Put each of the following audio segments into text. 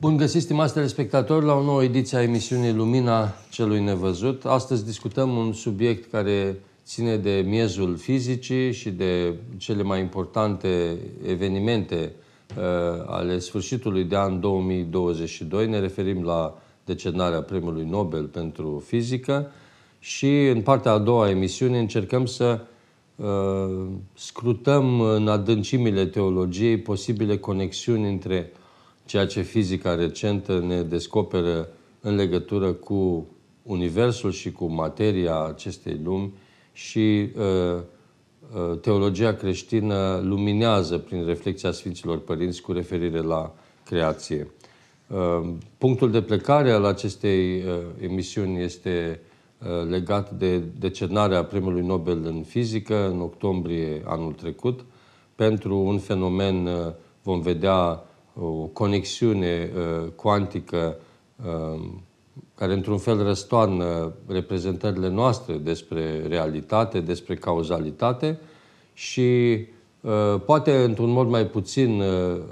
Bun găsit, stimați telespectatori, la o nouă ediție a emisiunii Lumina Celui Nevăzut. Astăzi discutăm un subiect care ține de miezul fizicii și de cele mai importante evenimente uh, ale sfârșitului de an 2022. Ne referim la decernarea Premiului Nobel pentru fizică și în partea a doua a emisiunii încercăm să uh, scrutăm în adâncimile teologiei posibile conexiuni între ceea ce fizica recentă ne descoperă în legătură cu Universul și cu materia acestei lumi și uh, uh, teologia creștină luminează prin reflexia Sfinților Părinți cu referire la creație. Uh, punctul de plecare al acestei uh, emisiuni este uh, legat de decernarea Premiului Nobel în fizică în octombrie anul trecut. Pentru un fenomen uh, vom vedea o conexiune uh, cuantică uh, care într-un fel răstoarnă reprezentările noastre despre realitate, despre cauzalitate și uh, poate într-un mod mai puțin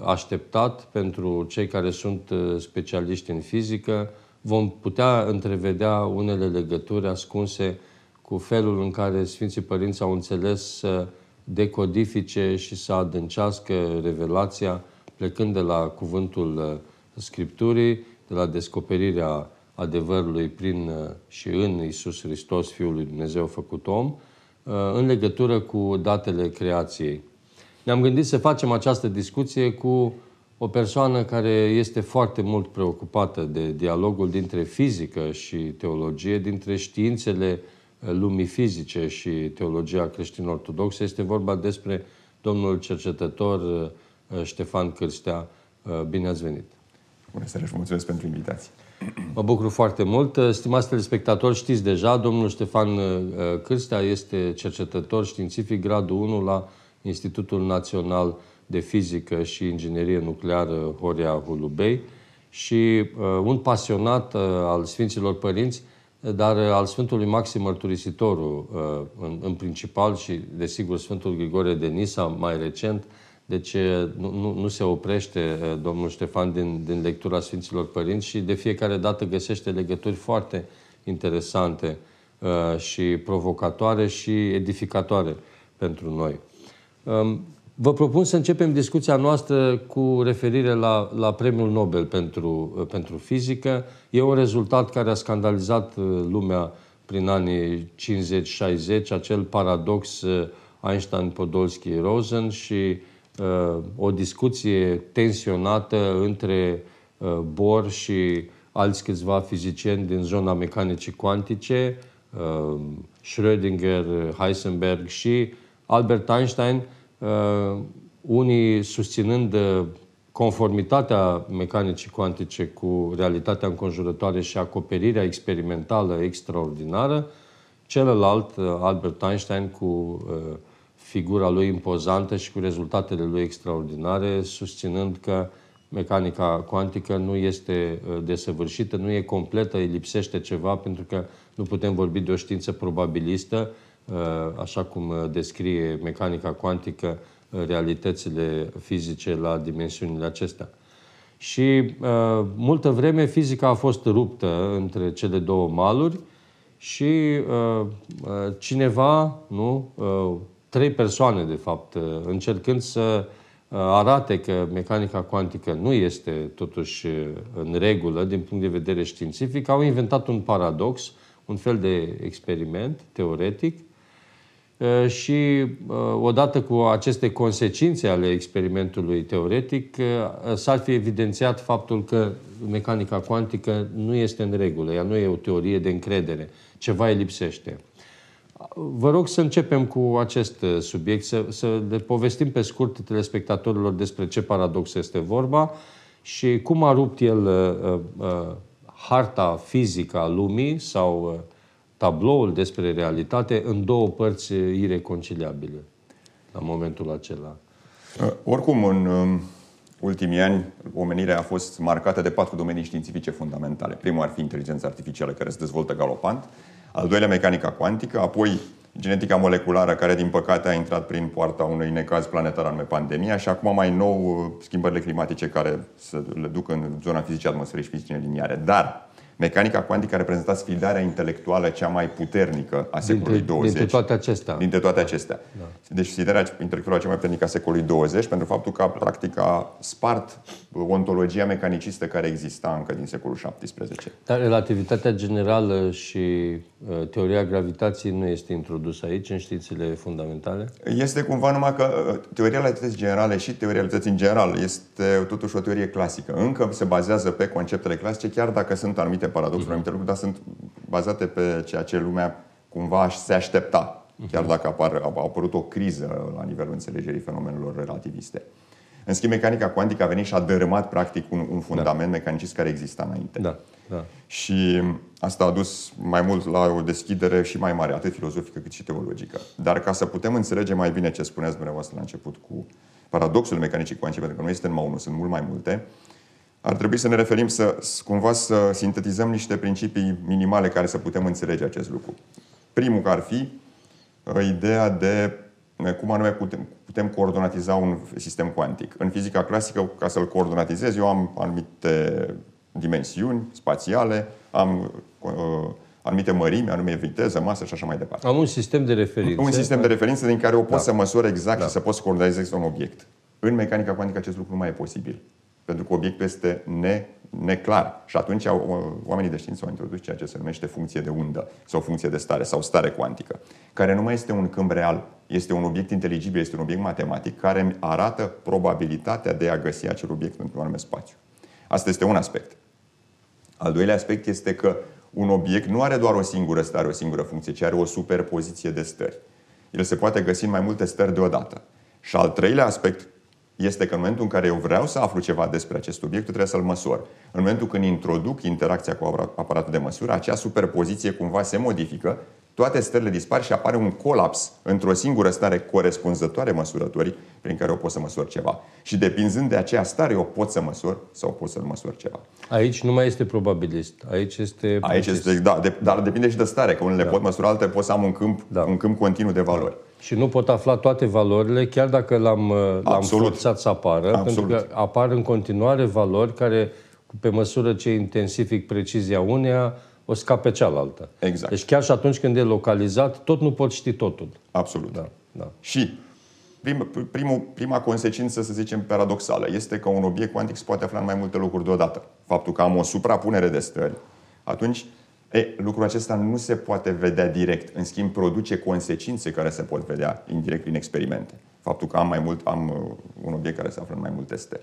așteptat pentru cei care sunt specialiști în fizică, vom putea întrevedea unele legături ascunse cu felul în care Sfinții Părinți au înțeles să decodifice și să adâncească revelația plecând de la cuvântul uh, Scripturii, de la descoperirea adevărului prin uh, și în Isus Hristos, Fiul lui Dumnezeu făcut om, uh, în legătură cu datele creației. Ne-am gândit să facem această discuție cu o persoană care este foarte mult preocupată de dialogul dintre fizică și teologie, dintre științele lumii fizice și teologia creștin-ortodoxă. Este vorba despre domnul cercetător Uh, Ștefan Cârstea. Uh, bine ați venit! Bună seara și mulțumesc pentru invitație! Mă bucur foarte mult. Uh, stimați telespectatori, știți deja, domnul Ștefan Cârstea este cercetător științific gradul 1 la Institutul Național de Fizică și Inginerie Nucleară Horia Hulubei și un pasionat al Sfinților Părinți, dar al Sfântului Maxim Mărturisitorul în, în principal și, desigur, Sfântul Grigore de Nisa, mai recent, deci nu, nu, nu se oprește domnul Ștefan din, din lectura Sfinților Părinți și de fiecare dată găsește legături foarte interesante uh, și provocatoare și edificatoare pentru noi. Um, vă propun să începem discuția noastră cu referire la, la Premiul Nobel pentru, uh, pentru fizică. E un rezultat care a scandalizat uh, lumea prin anii 50-60, acel paradox Einstein-Podolsky-Rosen și Uh, o discuție tensionată între uh, Bohr și alți câțiva fizicieni din zona mecanicii cuantice, uh, Schrödinger, Heisenberg și Albert Einstein, unii susținând conformitatea mecanicii cuantice cu realitatea înconjurătoare și acoperirea experimentală extraordinară, celălalt, Albert Einstein, cu figura lui impozantă și cu rezultatele lui extraordinare, susținând că mecanica cuantică nu este uh, desăvârșită, nu e completă, îi lipsește ceva, pentru că nu putem vorbi de o știință probabilistă, uh, așa cum uh, descrie mecanica cuantică realitățile fizice la dimensiunile acestea. Și uh, multă vreme fizica a fost ruptă între cele două maluri și uh, cineva, nu, uh, trei persoane, de fapt, uh, încercând să uh, arate că mecanica cuantică nu este totuși uh, în regulă din punct de vedere științific, au inventat un paradox, un fel de experiment teoretic și odată cu aceste consecințe ale experimentului teoretic s-ar fi evidențiat faptul că mecanica cuantică nu este în regulă, ea nu e o teorie de încredere, ceva îi lipsește. Vă rog să începem cu acest uh, subiect, să, să le povestim pe scurt telespectatorilor despre ce paradox este vorba și cum a rupt el uh, uh, harta fizică a lumii sau uh, tabloul despre realitate în două părți ireconciliabile la momentul acela. Uh, oricum, în uh, ultimii ani, omenirea a fost marcată de patru domenii științifice fundamentale. Primul ar fi inteligența artificială, care se dezvoltă galopant. Al doilea, mecanica cuantică, apoi genetica moleculară care, din păcate, a intrat prin poarta unui necaz planetar anume pandemia și acum mai nou schimbările climatice care se le duc în zona fizice atmosferei și fizice liniare. Dar Mecanica cuantică a reprezentat sfidarea intelectuală cea mai puternică a secolului dintre, 20. Dintre toate acestea. Dintre toate acestea. Da. Deci sfidarea intelectuală cea mai puternică a secolului 20 pentru faptul că practic a spart ontologia mecanicistă care exista încă din secolul 17. Dar relativitatea generală și uh, teoria gravitației nu este introdusă aici în științele fundamentale? Este cumva numai că uh, teoria relativității generale și teoria relativității în general este totuși o teorie clasică. Încă se bazează pe conceptele clasice, chiar dacă sunt anumite paradoxuri, uh-huh. anumite lucruri, dar sunt bazate pe ceea ce lumea cumva se aștepta, uh-huh. chiar dacă apar, a apărut o criză la nivelul înțelegerii fenomenelor relativiste. În schimb, mecanica cuantică a venit și a dărâmat practic un, un fundament da. mecanicist care exista înainte. Da. Da. Și asta a dus mai mult la o deschidere și mai mare, atât filozofică cât și teologică. Dar ca să putem înțelege mai bine ce spuneați dumneavoastră la început cu paradoxul mecanicii cuantice, pentru că nu este numai unul, sunt mult mai multe, ar trebui să ne referim să cumva să sintetizăm niște principii minimale care să putem înțelege acest lucru. Primul care ar fi uh, ideea de uh, cum anume putem, putem coordonatiza un sistem cuantic. În fizica clasică, ca să-l coordonatizez, eu am anumite dimensiuni spațiale, am uh, anumite mărimi, anume viteză, masă și așa mai departe. Am un sistem de referință. Un sistem de referință din care o pot da. să măsor exact da. și să pot să coordonatizez un obiect. În mecanica cuantică acest lucru nu mai e posibil pentru că obiectul este ne, neclar. Și atunci oamenii de știință au introdus ceea ce se numește funcție de undă sau funcție de stare sau stare cuantică, care nu mai este un câmp real, este un obiect inteligibil, este un obiect matematic care îmi arată probabilitatea de a găsi acel obiect într-un anume spațiu. Asta este un aspect. Al doilea aspect este că un obiect nu are doar o singură stare, o singură funcție, ci are o superpoziție de stări. El se poate găsi în mai multe stări deodată. Și al treilea aspect este că în momentul în care eu vreau să aflu ceva despre acest obiect, trebuie să-l măsor. În momentul când introduc interacția cu aparatul de măsură, acea superpoziție cumva se modifică, toate stările dispar și apare un colaps într-o singură stare corespunzătoare măsurătorii prin care o pot să măsor ceva. Și depinzând de aceea stare, eu pot să măsor sau pot să-l măsor ceva. Aici nu mai este probabilist. Aici este... Aici este, da, de, dar depinde și de stare, că unele da. pot măsura, alte pot să am un câmp, da. un câmp continuu de valori. Da. Și nu pot afla toate valorile, chiar dacă l-am, uh, l-am forțat să apară, Absolut. pentru că apar în continuare valori care, pe măsură ce intensific precizia uneia, o scape cealaltă. Exact. Deci chiar și atunci când e localizat, tot nu pot ști totul. Absolut. Da, da. Și prim, primul, prima consecință, să zicem, paradoxală, este că un obiect cuantic se poate afla în mai multe locuri deodată. Faptul că am o suprapunere de stări, atunci E, lucrul acesta nu se poate vedea direct, în schimb produce consecințe care se pot vedea indirect prin experimente. Faptul că am mai mult, am uh, un obiect care se află în mai multe stele.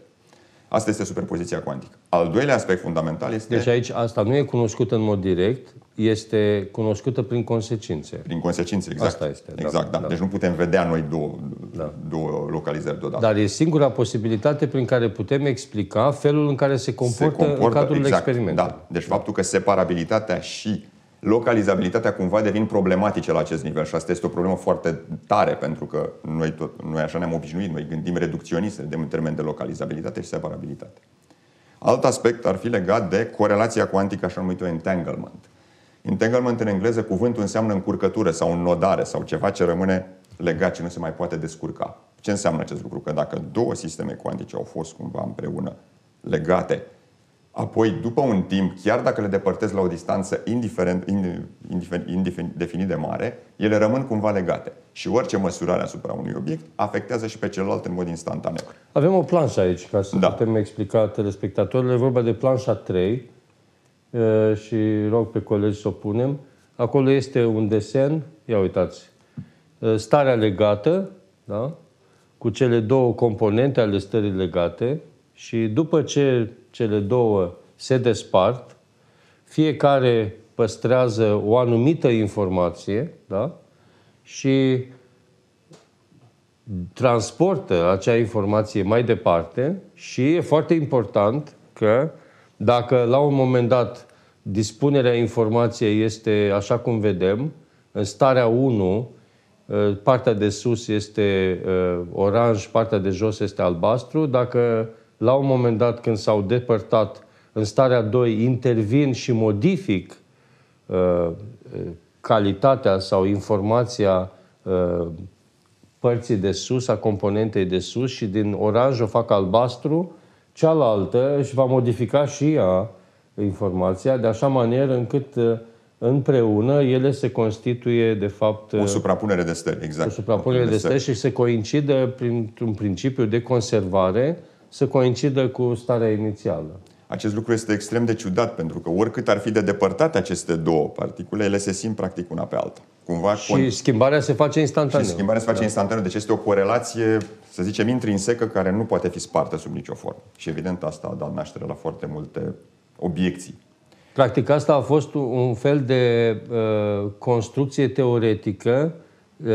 Asta este superpoziția cuantică. Al doilea aspect fundamental este... Deci aici asta nu e cunoscută în mod direct, este cunoscută prin consecințe. Prin consecințe, exact. Asta este. Da, exact, da. da. Deci nu putem vedea noi două, da. două localizări deodată. Dar e singura posibilitate prin care putem explica felul în care se comportă, se comportă în cadrul exact, experimentului. Da. Deci faptul că separabilitatea și localizabilitatea cumva devin problematice la acest nivel și asta este o problemă foarte tare pentru că noi, tot, noi așa ne-am obișnuit, noi gândim reducționist în termen de localizabilitate și separabilitate. Alt aspect ar fi legat de corelația cuantică, așa numită entanglement. Entanglement în engleză, cuvântul înseamnă încurcătură sau înnodare sau ceva ce rămâne legat, ce nu se mai poate descurca. Ce înseamnă acest lucru? Că dacă două sisteme cuantice au fost cumva împreună legate Apoi, după un timp, chiar dacă le depărtez la o distanță indiferent, indiferent, indefinit de mare, ele rămân cumva legate. Și orice măsurare asupra unui obiect afectează și pe celălalt în mod instantaneu. Avem o planșă aici, ca să da. putem explica telespectatorilor. E vorba de planșa 3 și rog pe colegi să o punem. Acolo este un desen, ia uitați, starea legată, da? cu cele două componente ale stării legate și după ce cele două se despart, fiecare păstrează o anumită informație da? și transportă acea informație mai departe și e foarte important că dacă la un moment dat dispunerea informației este așa cum vedem, în starea 1, ă, partea de sus este ă, oranj, partea de jos este albastru, dacă la un moment dat când s-au depărtat în starea 2, intervin și modific uh, calitatea sau informația uh, părții de sus, a componentei de sus și din oranj o fac albastru, cealaltă își va modifica și ea informația de așa manieră încât uh, împreună ele se constituie, de fapt... O suprapunere de stări, exact. O suprapunere de stări și se coincidă printr-un principiu de conservare, să coincidă cu starea inițială. Acest lucru este extrem de ciudat, pentru că oricât ar fi de depărtate aceste două particule, ele se simt practic una pe alta. Cumva și con... schimbarea se face instantaneu. Și schimbarea se face da. instantaneu, deci este o corelație, să zicem, intrinsecă, care nu poate fi spartă sub nicio formă. Și evident asta a dat naștere la foarte multe obiecții. Practic asta a fost un fel de uh, construcție teoretică uh,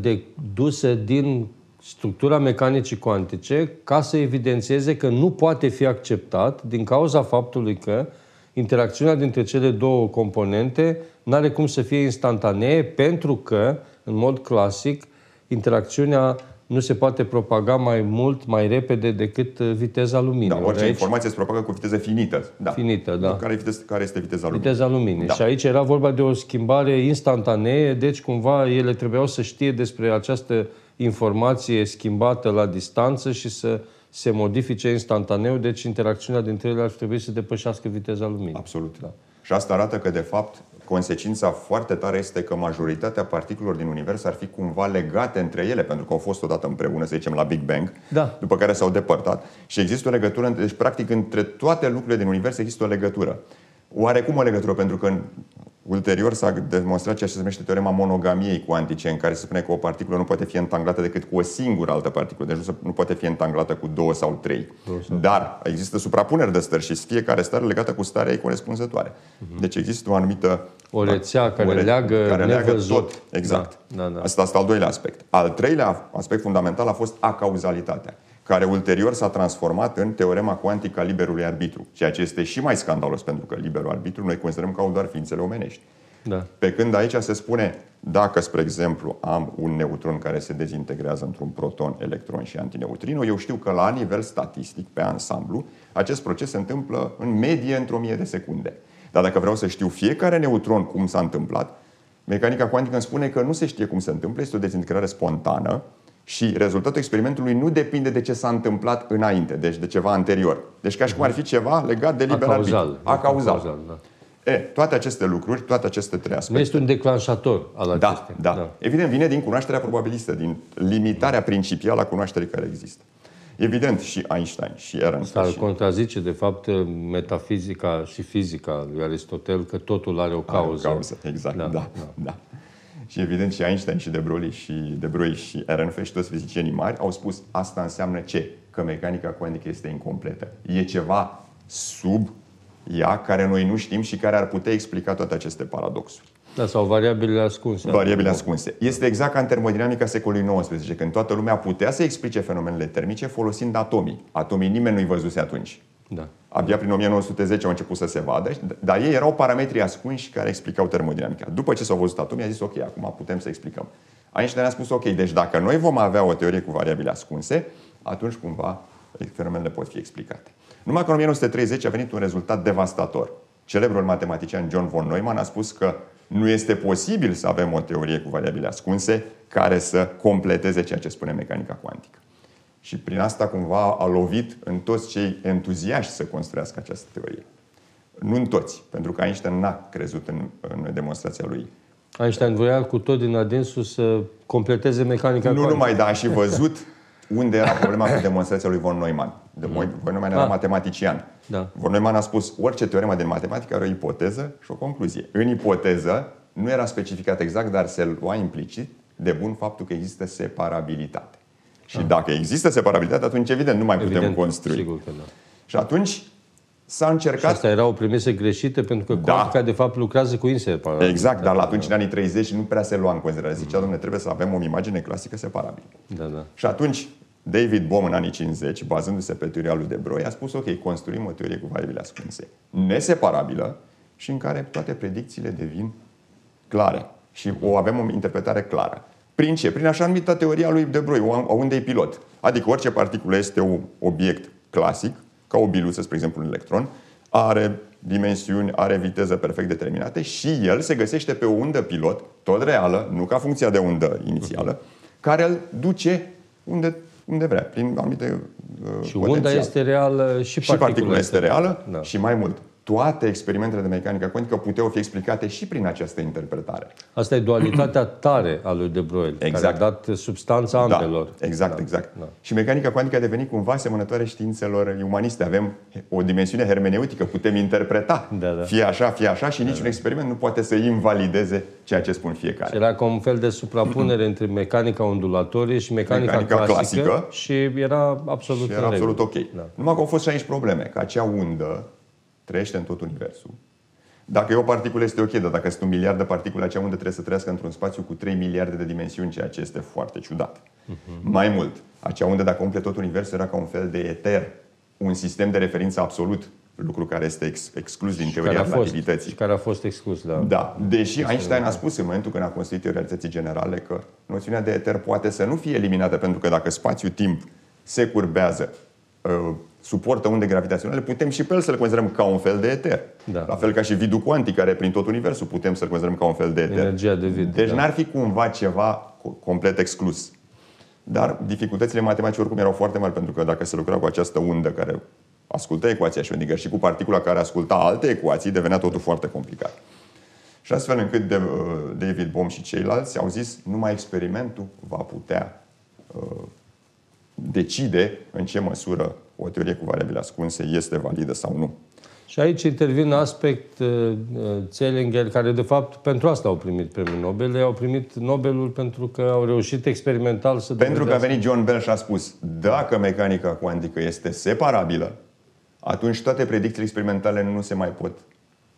de, dusă din structura mecanicii cuantice ca să evidențieze că nu poate fi acceptat din cauza faptului că interacțiunea dintre cele două componente nu are cum să fie instantanee pentru că, în mod clasic, interacțiunea nu se poate propaga mai mult, mai repede decât uh, viteza luminii. Da, orice aici... informație se propagă cu viteză finită. Da. Finită, da. Care, viteză, care este viteza luminii? Viteza luminii. Da. Și aici era vorba de o schimbare instantanee, deci cumva ele trebuiau să știe despre această informație schimbată la distanță și să se modifice instantaneu, deci interacțiunea dintre ele ar trebui să depășească viteza luminii. Absolut. Da. Și asta arată că, de fapt, consecința foarte tare este că majoritatea particulelor din univers ar fi cumva legate între ele, pentru că au fost odată împreună, să zicem, la Big Bang, da. după care s-au depărtat. Și există o legătură, deci, practic, între toate lucrurile din univers există o legătură. Oarecum o legătură, pentru că Ulterior s-a demonstrat ceea ce se numește teorema monogamiei cuantice, în care se spune că o particulă nu poate fi întanglată decât cu o singură altă particulă, deci nu, se, nu poate fi întanglată cu două sau trei. Două Dar există suprapuneri de stări și fiecare stare legată cu starea ei corespunzătoare. Uh-huh. Deci există o anumită... O rețea care o re- leagă care leagă tot. Exact. Da, da, da. Asta este al doilea aspect. Al treilea aspect fundamental a fost acauzalitatea care ulterior s-a transformat în teorema cuantică a liberului arbitru, ceea ce este și mai scandalos, pentru că liberul arbitru noi considerăm că au doar ființele omenești. Da. Pe când aici se spune, dacă, spre exemplu, am un neutron care se dezintegrează într-un proton, electron și antineutrino, eu știu că la nivel statistic, pe ansamblu, acest proces se întâmplă în medie într-o mie de secunde. Dar dacă vreau să știu fiecare neutron cum s-a întâmplat, mecanica cuantică îmi spune că nu se știe cum se întâmplă, este o dezintegrare spontană, și rezultatul experimentului nu depinde de ce s-a întâmplat înainte, deci de ceva anterior. Deci ca și cum ar fi ceva legat de liber arbitru. Acauzal. Acauzal, da. E, toate aceste lucruri, toate aceste trei aspecte. Nu este un declanșator al da, acestea. Da, da. Evident, vine din cunoașterea probabilistă, din limitarea principială a cunoașterii care există. Evident, și Einstein și Ehrenfest. Asta și... contrazice, de fapt, metafizica și fizica lui Aristotel, că totul are o cauză. Are o cauză, exact, da. da, da. da. Și evident și Einstein și De Broglie și De Broglie și Ehrenfest și toți fizicienii mari au spus asta înseamnă ce? Că mecanica cuantică este incompletă. E ceva sub ea care noi nu știm și care ar putea explica toate aceste paradoxuri. Da, sau variabile ascunse. Variabile ascunse. Este exact ca în termodinamica secolului XIX, când toată lumea putea să explice fenomenele termice folosind atomii. Atomii nimeni nu-i văzuse atunci. Da. Abia prin 1910 au început să se vadă, dar ei erau parametrii ascunși care explicau termodinamica. După ce s-au văzut atomii, a zis, ok, acum putem să explicăm. Einstein a spus, ok, deci dacă noi vom avea o teorie cu variabile ascunse, atunci cumva fenomenele pot fi explicate. Numai că în 1930 a venit un rezultat devastator. Celebrul matematician John von Neumann a spus că nu este posibil să avem o teorie cu variabile ascunse care să completeze ceea ce spune mecanica cuantică. Și prin asta cumva a lovit în toți cei entuziaști să construiască această teorie. Nu în toți, pentru că Einstein n-a crezut în, în demonstrația lui. Einstein voia cu tot din adinsul să completeze mecanica Nu numai, dar a și văzut unde era problema cu demonstrația lui von Neumann. De mm. Von Neumann era ah. matematician. Da. Von Neumann a spus, orice teoremă din matematică are o ipoteză și o concluzie. În ipoteză nu era specificat exact, dar se lua implicit de bun faptul că există separabilitate. Și dacă există separabilitate, atunci evident nu mai putem evident, construi. Sigur că da. Și atunci s-a încercat... Și asta era o premisă greșită pentru că da. cuantica de fapt lucrează cu inseparabilitate. Exact, dar la atunci în anii 30 nu prea se lua în considerare. Zicea, mm. domnule, trebuie să avem o imagine clasică separabilă. Da, da. Și atunci David Bohm în anii 50, bazându-se pe teoria lui de Broglie, a spus, ok, construim o teorie cu variabile ascunse, neseparabilă și în care toate predicțiile devin clare și o avem o interpretare clară. Prin ce? Prin așa numită teoria lui De Broglie, a undei pilot. Adică orice particulă este un obiect clasic, ca o biluță, spre exemplu un electron, are dimensiuni, are viteză perfect determinate și el se găsește pe o undă pilot, tot reală, nu ca funcția de undă inițială, care îl duce unde, unde vrea, prin anumite uh, Și unda este reală și și particula este reală Da. și mai mult. Toate experimentele de mecanică cuantică puteau fi explicate și prin această interpretare. Asta e dualitatea tare a lui De Broglie, care Exact. a dat substanța ambelor. Da, exact, da, exact. da. Și mecanica cuantică a devenit cumva asemănătoare științelor umaniste. Avem o dimensiune hermeneutică, putem interpreta Da, da. fie așa, fie așa și niciun experiment nu poate să invalideze ceea ce spun fiecare. Și era ca un fel de suprapunere între mecanica ondulatorie și mecanica, Mecanica clasică, clasică. și era absolut Și era în absolut regulă. ok. Da. Numai că au fost și aici probleme, că acea undă trăiește în tot universul. Dacă e o particulă, este ok, dar dacă sunt un miliard de particule, acea undă trebuie să trăiască într-un spațiu cu 3 miliarde de dimensiuni, ceea ce este foarte ciudat. Mhm. Mai mult, acea undă, dacă umple tot universul, era ca un fel de eter, un sistem de referință absolut, lucru care este ex- exclus din Și teoria care a fost, relativității. și care a fost exclus, da. Da, deși Einstein a spus în momentul când a construit teoria relativității generale că noțiunea de eter poate să nu fie eliminată pentru că dacă spațiu-timp se curbează, uh, suportă unde gravitaționale, putem și pe el să-l considerăm ca un fel de eter. Da. La fel ca și vidul cuantic, care prin tot universul putem să-l considerăm ca un fel de eter. Energia de vid, Deci da. n-ar fi cumva ceva co- complet exclus. Dar dificultățile matematice oricum erau foarte mari, pentru că dacă se lucra cu această undă care ascultă ecuația Schrödinger și cu particula care asculta alte ecuații, devenea totul foarte complicat. Și astfel încât de, uh, David Bohm și ceilalți au zis numai experimentul va putea uh, decide în ce măsură o teorie cu variabile ascunse este validă sau nu. Și aici intervine aspect uh, uh, Zellinger, care de fapt pentru asta au primit premiul Nobel. Ei au primit Nobelul pentru că au reușit experimental să Pentru că a dovedească- venit John Bell și a spus dacă mecanica cuantică este separabilă, atunci toate predicțiile experimentale nu se mai pot,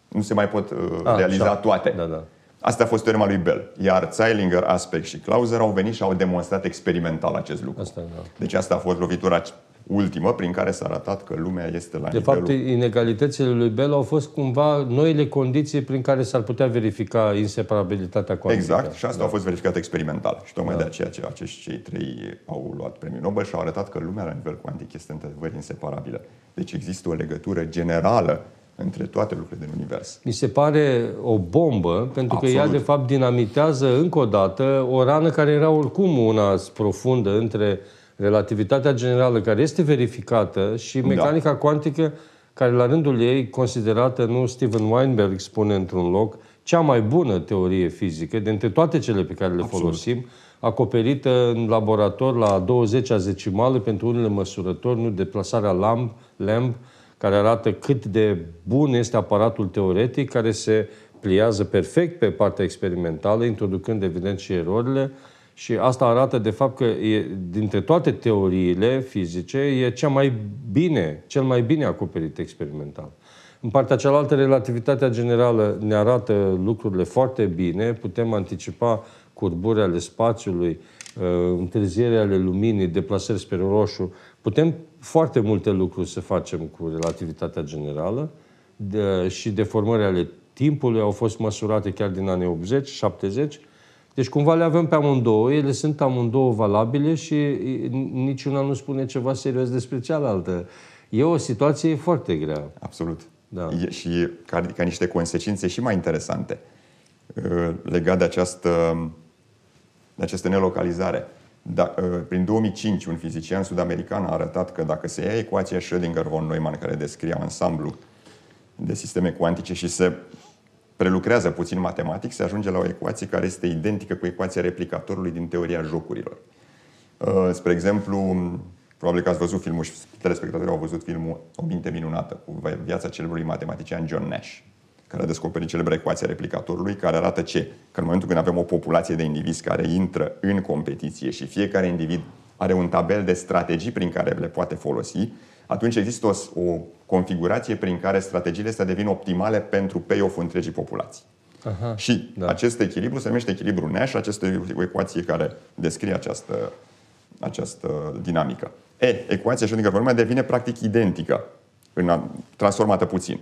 nu se mai pot uh, Ah, realiza așa. toate. Da, da. Asta a fost teorema lui Bell. Iar Zeilinger, Aspect și Clauser au venit și au demonstrat experimental acest lucru. Asta, da. Deci asta a fost lovitura ultimă prin care s-a arătat că lumea este la De nivelul... fapt, inegalitățile lui Bell au fost cumva noile condiții prin care s-ar putea verifica inseparabilitatea cuantică. Exact, și asta a fost verificat experimental. Și tocmai de aceea ce acești cei trei au luat premiul Nobel și au arătat că lumea la nivel cuantic este într-adevăr inseparabilă. Deci există o legătură generală între toate lucrurile din univers. Mi se pare o bombă, pentru că ea, Absolut. de fapt, dinamitează încă o dată o rană care era oricum una profundă între relativitatea generală, care este verificată, și mecanica cuantică, care, la rândul ei, considerată, nu Steven Weinberg spune într-un loc, cea mai bună teorie fizică, dintre toate cele pe care le Absolut. folosim, acoperită în laborator la a 20 a decimală pentru unele măsurători, nu deplasarea lamb, lamb care arată cât de bun este aparatul teoretic, care se pliază perfect pe partea experimentală, introducând evident și erorile. Și asta arată de fapt că e, dintre toate teoriile fizice e cea mai bine, cel mai bine acoperit experimental. În partea cealaltă, relativitatea generală ne arată lucrurile foarte bine, putem anticipa curburi ale spațiului, uh, întârziere ale luminii, deplasări spre roșu. Putem foarte multe lucruri să facem cu relativitatea generală de, și deformări ale timpului au fost măsurate chiar din anii 80-70. Deci cumva le avem pe amândouă, ele sunt amândouă valabile și i- niciuna nu spune ceva serios despre cealaltă. E o situație foarte grea. Absolut. Da. E, și ca, ca niște consecințe și mai interesante uh, legat de această, de această nelocalizare. Da, uh, prin 2005, un fizician sud-american a arătat că dacă se ia ecuația Schrödinger-von Neumann, care descrie ansamblu de sisteme cuantice și se prelucrează puțin matematic, se ajunge la o ecuație care este identică cu ecuația replicatorului din teoria jocurilor. Uh, Spre exemplu, probabil că ați văzut filmul și telespectatorii au văzut filmul O minte minunată cu viața celebrului matematician John Nash, care a descoperit celebra ecuația replicatorului, care arată ce? Că în momentul când avem o populație de indivizi care intră în competiție și fiecare individ are un tabel de strategii prin care le poate folosi, atunci există o, o configurație prin care strategiile astea devin optimale pentru payoff întregii populații. Aha. Și Da. da. acest echilibru se numește echilibru Nash, această o ecuație care descrie această, această dinamică. E, ecuația Schrödinger von devine practic identică, în a, transformată puțin.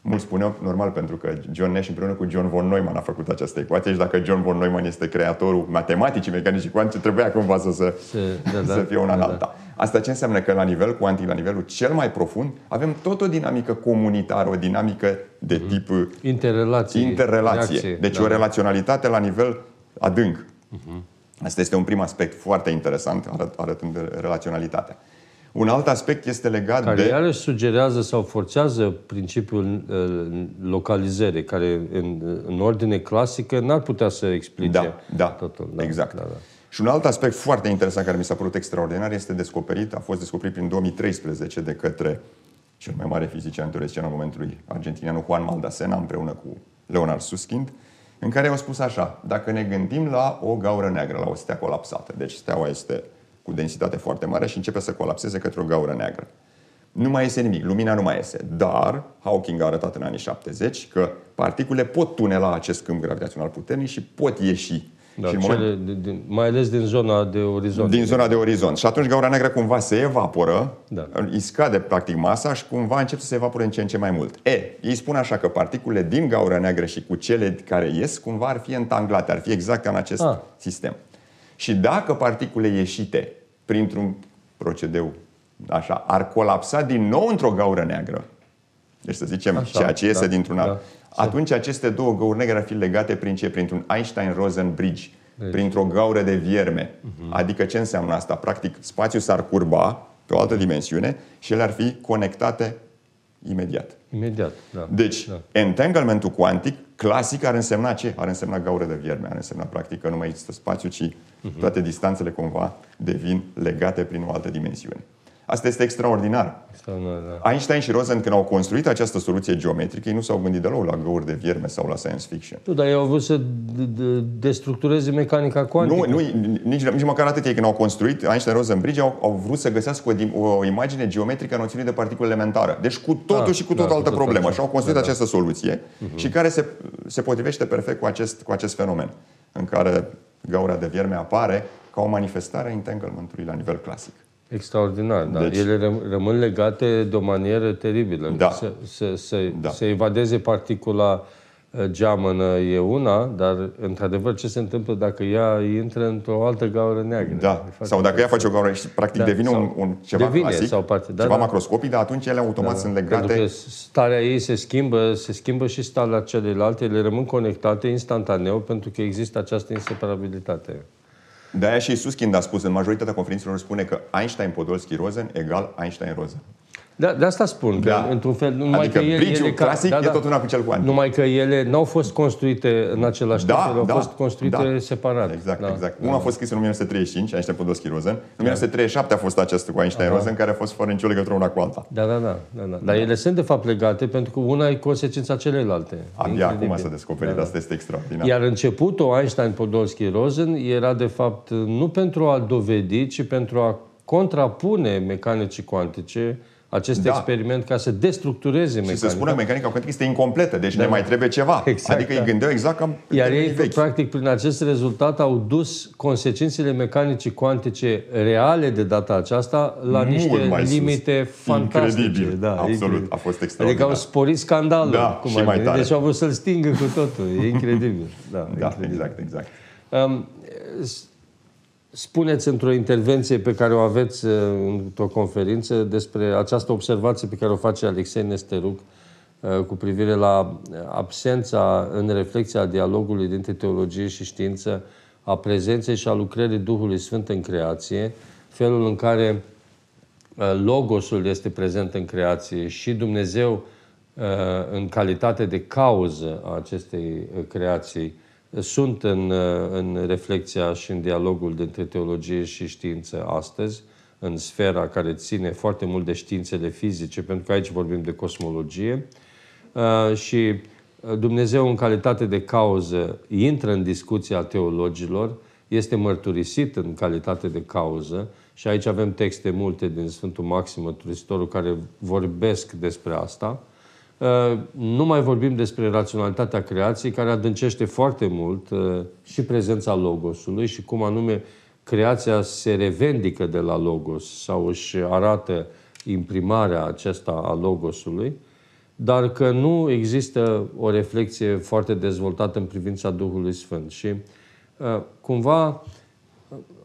Mulți spuneau, normal, pentru că John Nash împreună cu John von Neumann a făcut această ecuație și dacă John von Neumann este creatorul matematicii mecanicii cuantice, trebuia cumva să, se, Se- da, da, să fie una în da, da. Alta. Asta ce înseamnă că la nivel cuantic, la nivelul cel mai profund, avem tot o dinamică comunitară, o dinamică de Mhm. tip Interrelație. interrelație. reacție, Deci da. o relaționalitate la nivel adânc. Asta este un prim aspect foarte interesant, arăt, arătând relaționalitatea. Un alt aspect este legat Care de... iarăși sugerează sau forțează principiul uh, localizării, care în, în ordine clasică n-ar putea să explice Da, da, totul. exact. Da, da. Și un alt aspect foarte interesant care mi s-a părut extraordinar este descoperit, a fost descoperit prin 2013 de către cel mai mare fizician teoretician al momentului argentinian, Juan Maldacena, împreună cu Leonard Susskind, în care au spus așa, dacă ne gândim la o gaură neagră, la o stea colapsată, deci steaua este cu densitate foarte mare și începe să colapseze către o gaură neagră. Nu mai iese nimic, lumina nu mai iese. Dar Hawking a arătat în anii 70 că particule pot tunela acest câmp gravitațional puternic și pot ieși. Da, și în cele, moment, din, din, mai ales din zona de orizont. din zona de orizont. Și atunci gaura neagră cumva se evaporă, Da. îi scade practic masa și cumva încep să se evapore în ce în ce mai mult. E, ei spun așa că particulele din gaura neagră și cu cele care ies cumva ar fi întanglate, ar fi exact ca în acest Ah. sistem. Și dacă particule ieșite printr-un procedeu așa, ar colapsa din nou într-o gaură neagră, deci să zicem Așa, ceea ce iese da, dintr-un da. Alt, atunci aceste două găuri negre ar fi legate prin ce? Printr-un Einstein-Rosen bridge, printr-o gaură de vierme. Adică ce înseamnă asta? Practic, spațiul s-ar curba pe o altă dimensiune și ele ar fi conectate imediat. Imediat, da. Deci, Da. entanglementul cuantic clasic ar însemna ce? Ar însemna gaură de vierme, ar însemna practic că nu mai există spațiu, ci Mhm. toate distanțele cumva devin legate prin o altă dimensiune. Asta este extraordinar. Extraordinar, da. Einstein și Rosen, când au construit această soluție geometrică, ei nu s-au gândit deloc la găuri de vierme sau la science fiction. Nu, dar ei au vrut să d- d- destructureze mecanica cuantică. Nu, nu, nici, nici măcar atât. Ei când au construit Einstein-Rosen Bridge au, au vrut să găsească o, dim- o imagine geometrică a noțiunii de particule elementară. Deci cu totul Ah, și cu da, tot cu altă totul problemă. altceva. Și au construit Da, da. această soluție și care se, se potrivește perfect cu acest, cu acest fenomen, în care gaura de vierme apare ca o manifestare a entanglementului la nivel clasic. Extraordinar, da. Deci- Ele răm- rămân legate de o manieră teribilă. Da. Să, să, să, Da. să evadeze particula uh, geamănă e una, dar într-adevăr ce se întâmplă dacă ea intră într-o altă gaură neagră? Da. E foarte Sau dacă ea face o gaură și practic Da, devine un, sau un ceva devine, clasic, sau parte- da, ceva da. macroscopic, dar atunci ele automat sunt Pentru legate că starea ei se schimbă, se schimbă și starea celelalte, ele rămân conectate instantaneu pentru că există această inseparabilitate. De aia și Susskind a spus în majoritatea conferințelor spune că Einstein-Podolsky-Rosen egal Einstein-Rosen. Da, de asta spun, că Da. într-un fel, numai Adică că ele, bridge-ul ele ca- clasic e tot una cu cel cuantic. Numai că ele n-au fost construite în același timp, ele au fost construite da. separat. Exact, da. exact. Unul a fost scris în 1935, Einstein Podolsky Rosen. În 1937 a fost acest cu Einstein Rosen, care a fost fără nicio legătură una cu alta. Da, da, da, da, da. Dar ele sunt de fapt legate pentru că una e consecința celelalte. Abia Incredibil. acum s-a descoperit, asta este extraordinar. Iar începutul Einstein-Podolsky-Rosen era de fapt nu pentru a dovedi, ci pentru a contrapune mecanicii cuantice acest Da. experiment ca să destructureze Și mecanica. să spună mecanica cuantică este incompletă, deci ne mai trebuie ceva. Exact, adică da. îi gândeau exact ca în Iar termenii ei, vechi. practic, prin acest rezultat au dus consecințele mecanicii cuantice reale de data aceasta la Mult niște mai sus. limite fantastice. Incredibil. Da, Absolut. incredibil. A fost Adică extraordinar. au sporit scandalul. Da, cum și ar mai veni. tare. Deci au vrut să-l stingă cu totul. E incredibil. Da, Da, incredibil. exact, exact. Um, s- Spuneți într-o intervenție pe care o aveți uh, într-o conferință despre această observație pe care o face Alexei Nesteruc uh, cu privire la uh, absența în reflexia dialogului dintre teologie și știință a prezenței și a lucrării Duhului Sfânt în creație, felul în care uh, Logosul este prezent în creație și Dumnezeu uh, în calitate de cauză a acestei uh, creații sunt în, uh, în reflexia și în dialogul dintre teologie și știință astăzi, în sfera care ține foarte mult de științele fizice, pentru că aici vorbim de cosmologie. Uh, Și uh, Dumnezeu, în calitate de cauză, intră în discuția teologilor, este mărturisit în calitate de cauză și aici avem texte multe din Sfântul Maxim Mărturisitorul care vorbesc despre asta. Uh, Nu mai vorbim despre raționalitatea creației, care adâncește foarte mult uh, și prezența Logosului și cum anume creația se revendică de la Logos sau își arată imprimarea acesta a Logosului, dar că nu există o reflexie foarte dezvoltată în privința Duhului Sfânt. Și uh, cumva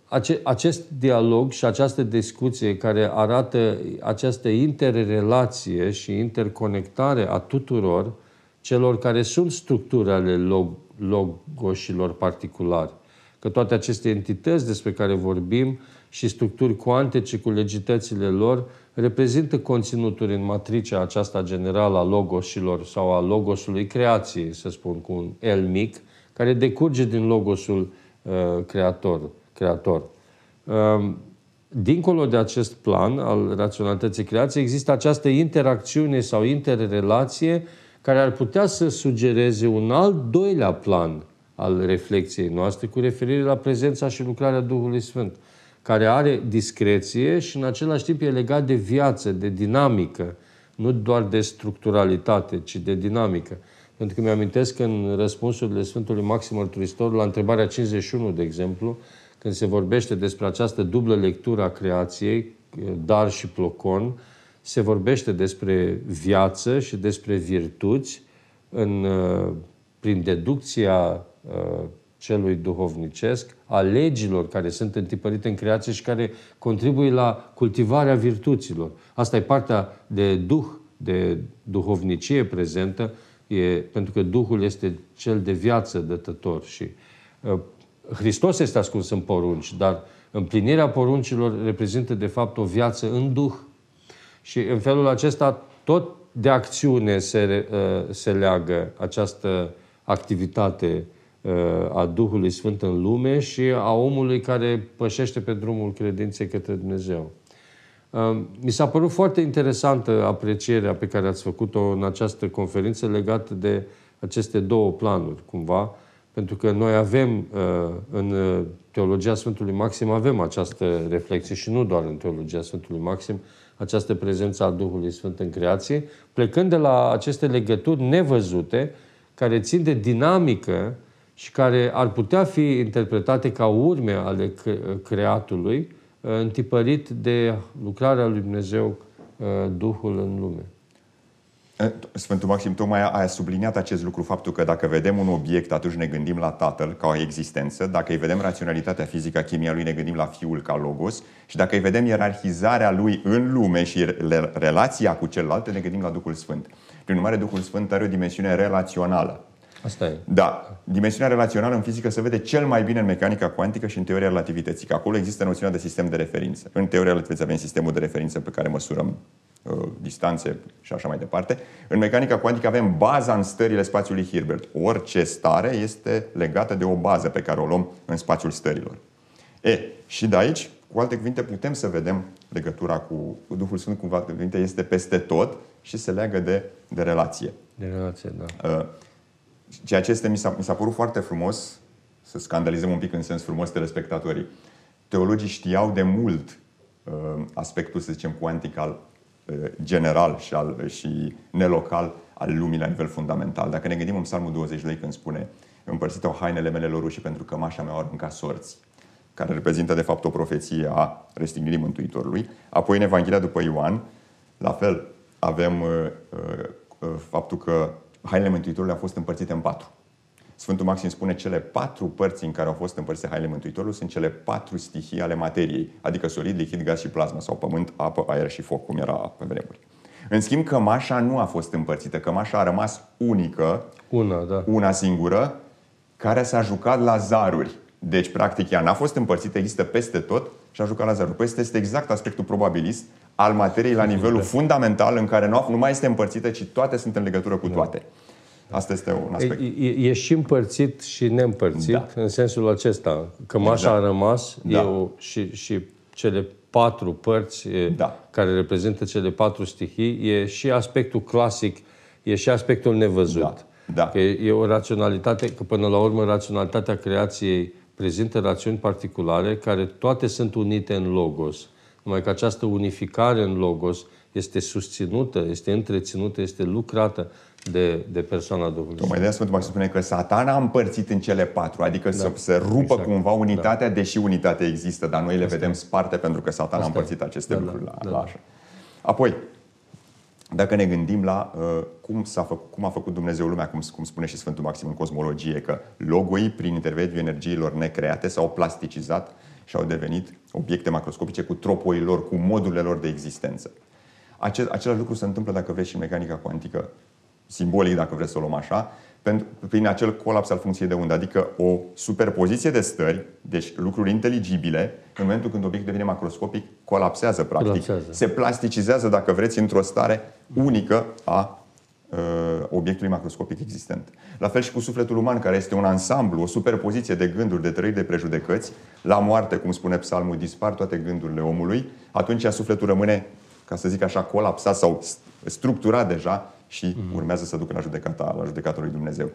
ace, acest dialog și această discuție care arată această interrelație și interconectare a tuturor celor care sunt structuri ale log, logoșilor particulari. Că toate aceste entități despre care vorbim și structuri cuantice cu legitățile lor reprezintă conținuturi în matricea aceasta generală a logoșilor sau a logosului creației, să spun, cu un L mic, care decurge din logosul uh, creator. Creator. Uh, dincolo de acest plan al raționalității creației, există această interacțiune sau interrelație care ar putea să sugereze un alt doilea plan al reflexiei noastre cu referire la prezența și lucrarea Duhului Sfânt care are discreție și în același timp e legat de viață, de dinamică, nu doar de structuralitate, ci de dinamică. Pentru că mi-amintesc că în răspunsurile Sfântului Maxim Mărturisitor, la întrebarea 51, de exemplu, când se vorbește despre această dublă lectură a creației, dar și plocon, se vorbește despre viață și despre virtuți în, prin deducția celui duhovnicesc, a legilor care sunt întipărite în creație și care contribuie la cultivarea virtuților. Asta e partea de duh, de duhovnicie prezentă, e, pentru că Duhul este cel de viață dătător și uh, Hristos este ascuns în porunci, dar împlinirea poruncilor reprezintă de fapt o viață în Duh. Și în felul acesta tot de acțiune se, uh, se leagă această activitate a Duhului Sfânt în lume și a omului care pășește pe drumul credinței către Dumnezeu. Mi s-a părut foarte interesantă aprecierea pe care ați făcut-o în această conferință legată de aceste două planuri, cumva, pentru că noi avem în teologia Sfântului Maxim, avem această reflexie și nu doar în teologia Sfântului Maxim, această prezență a Duhului Sfânt în creație, plecând de la aceste legături nevăzute, care țin de dinamică și care ar putea fi interpretate ca urme ale creatului, uh, întipărit de lucrarea lui Dumnezeu, uh, Duhul în lume. Sfântul Maxim tocmai a subliniat acest lucru, faptul că dacă vedem un obiect, atunci ne gândim la Tatăl ca o existență, dacă îi vedem raționalitatea fizică, chimia lui, ne gândim la Fiul ca Logos și dacă îi vedem ierarhizarea lui în lume și relația cu celălalt, ne gândim la Duhul Sfânt. Prin urmare, Duhul Sfânt are o dimensiune relațională. Asta e. Da. Dimensiunea relațională în fizică se vede cel mai bine în mecanica cuantică și în teoria relativității, că acolo există noțiunea de sistem de referință. În teoria relativității avem sistemul de referință pe care măsurăm uh, distanțe și așa mai departe. În mecanica cuantică avem baza în stările spațiului Hilbert. Orice stare este legată de o bază pe care o luăm în spațiul stărilor. E, și de aici, cu alte cuvinte, putem să vedem legătura cu Duhul Sfânt, cu alte cuvinte, este peste tot și se leagă de, de relație. De relație, da. Uh, Ceea ce este, mi, s-a, mi s-a părut foarte frumos, să scandalizăm un pic în sens frumos telespectatorii. Teologii știau de mult uh, aspectul, să zicem, cuantic al uh, general și, al, și nelocal al lumii la nivel fundamental. Dacă ne gândim în Psalmul 20 lei când spune împărțite-o hainele mele lor și pentru că mașa mea au aruncat sorți, care reprezintă de fapt o profeție a restignirii Mântuitorului. Apoi în Evanghelia după Ioan, la fel, avem uh, uh, uh faptul că hainele Mântuitorului au fost împărțite în patru. Sfântul Maxim spune cele patru părți în care au fost împărțite hainele Mântuitorului sunt cele patru stihii ale materiei, adică solid, lichid, gaz și plasmă, sau pământ, apă, aer și foc, cum era pe vremuri. În schimb, cămașa nu a fost împărțită. Cămașa a rămas unică, una, da. una singură, care s-a jucat la zaruri. Deci, practic, ea n-a fost împărțită, există peste tot și a jucat la zaruri. Păi este exact aspectul probabilist al materiei la nivelul fundamental în care nu, nu mai este împărțită, ci toate sunt în legătură cu toate. Asta este un aspect. E, e și împărțit și neîmpărțit da. în sensul acesta. Că mașa exact. a rămas da. e și, și cele patru părți da. care reprezintă cele patru stihii, e și aspectul clasic, e și aspectul nevăzut. Da. Da. Că e o raționalitate, că până la urmă raționalitatea creației prezintă rațiuni particulare care toate sunt unite în logos. Numai că această unificare în logos este susținută, este întreținută, este lucrată de, de persoana Duhului Tocmai de Sfântul Maxim spune că satana a împărțit în cele patru, adică da. să, să rupă exact. cumva unitatea, da. deși unitatea există, dar noi le Asta vedem sparte pentru că satana Asta a împărțit aceste da, lucruri da, la, da. la așa. Apoi, dacă ne gândim la uh, cum, s-a făcut, cum a făcut Dumnezeu lumea, cum, cum spune și Sfântul Maxim în cosmologie, că logoi, prin intermediul energiilor necreate, s-au plasticizat și au devenit obiecte macroscopice cu tropoii lor, cu modurile lor de existență. Ace- același lucru se întâmplă dacă vreți și în mecanica cuantică, simbolic dacă vreți să o luăm așa, prin acel colaps al funcției de undă, adică o superpoziție de stări, deci lucruri inteligibile, în momentul când obiectul devine macroscopic, colapsează practic, colapsează. se plasticizează, dacă vreți, într-o stare unică a uh, obiectului macroscopic existent. La fel și cu sufletul uman, care este un ansamblu, o superpoziție de gânduri, de trăiri, de prejudecăți. La moarte, cum spune psalmul, dispar toate gândurile omului. Atunci sufletul rămâne, ca să zic așa, colapsat sau structurat deja și mm-hmm. urmează să ducă la judecata, la judecata lui Dumnezeu.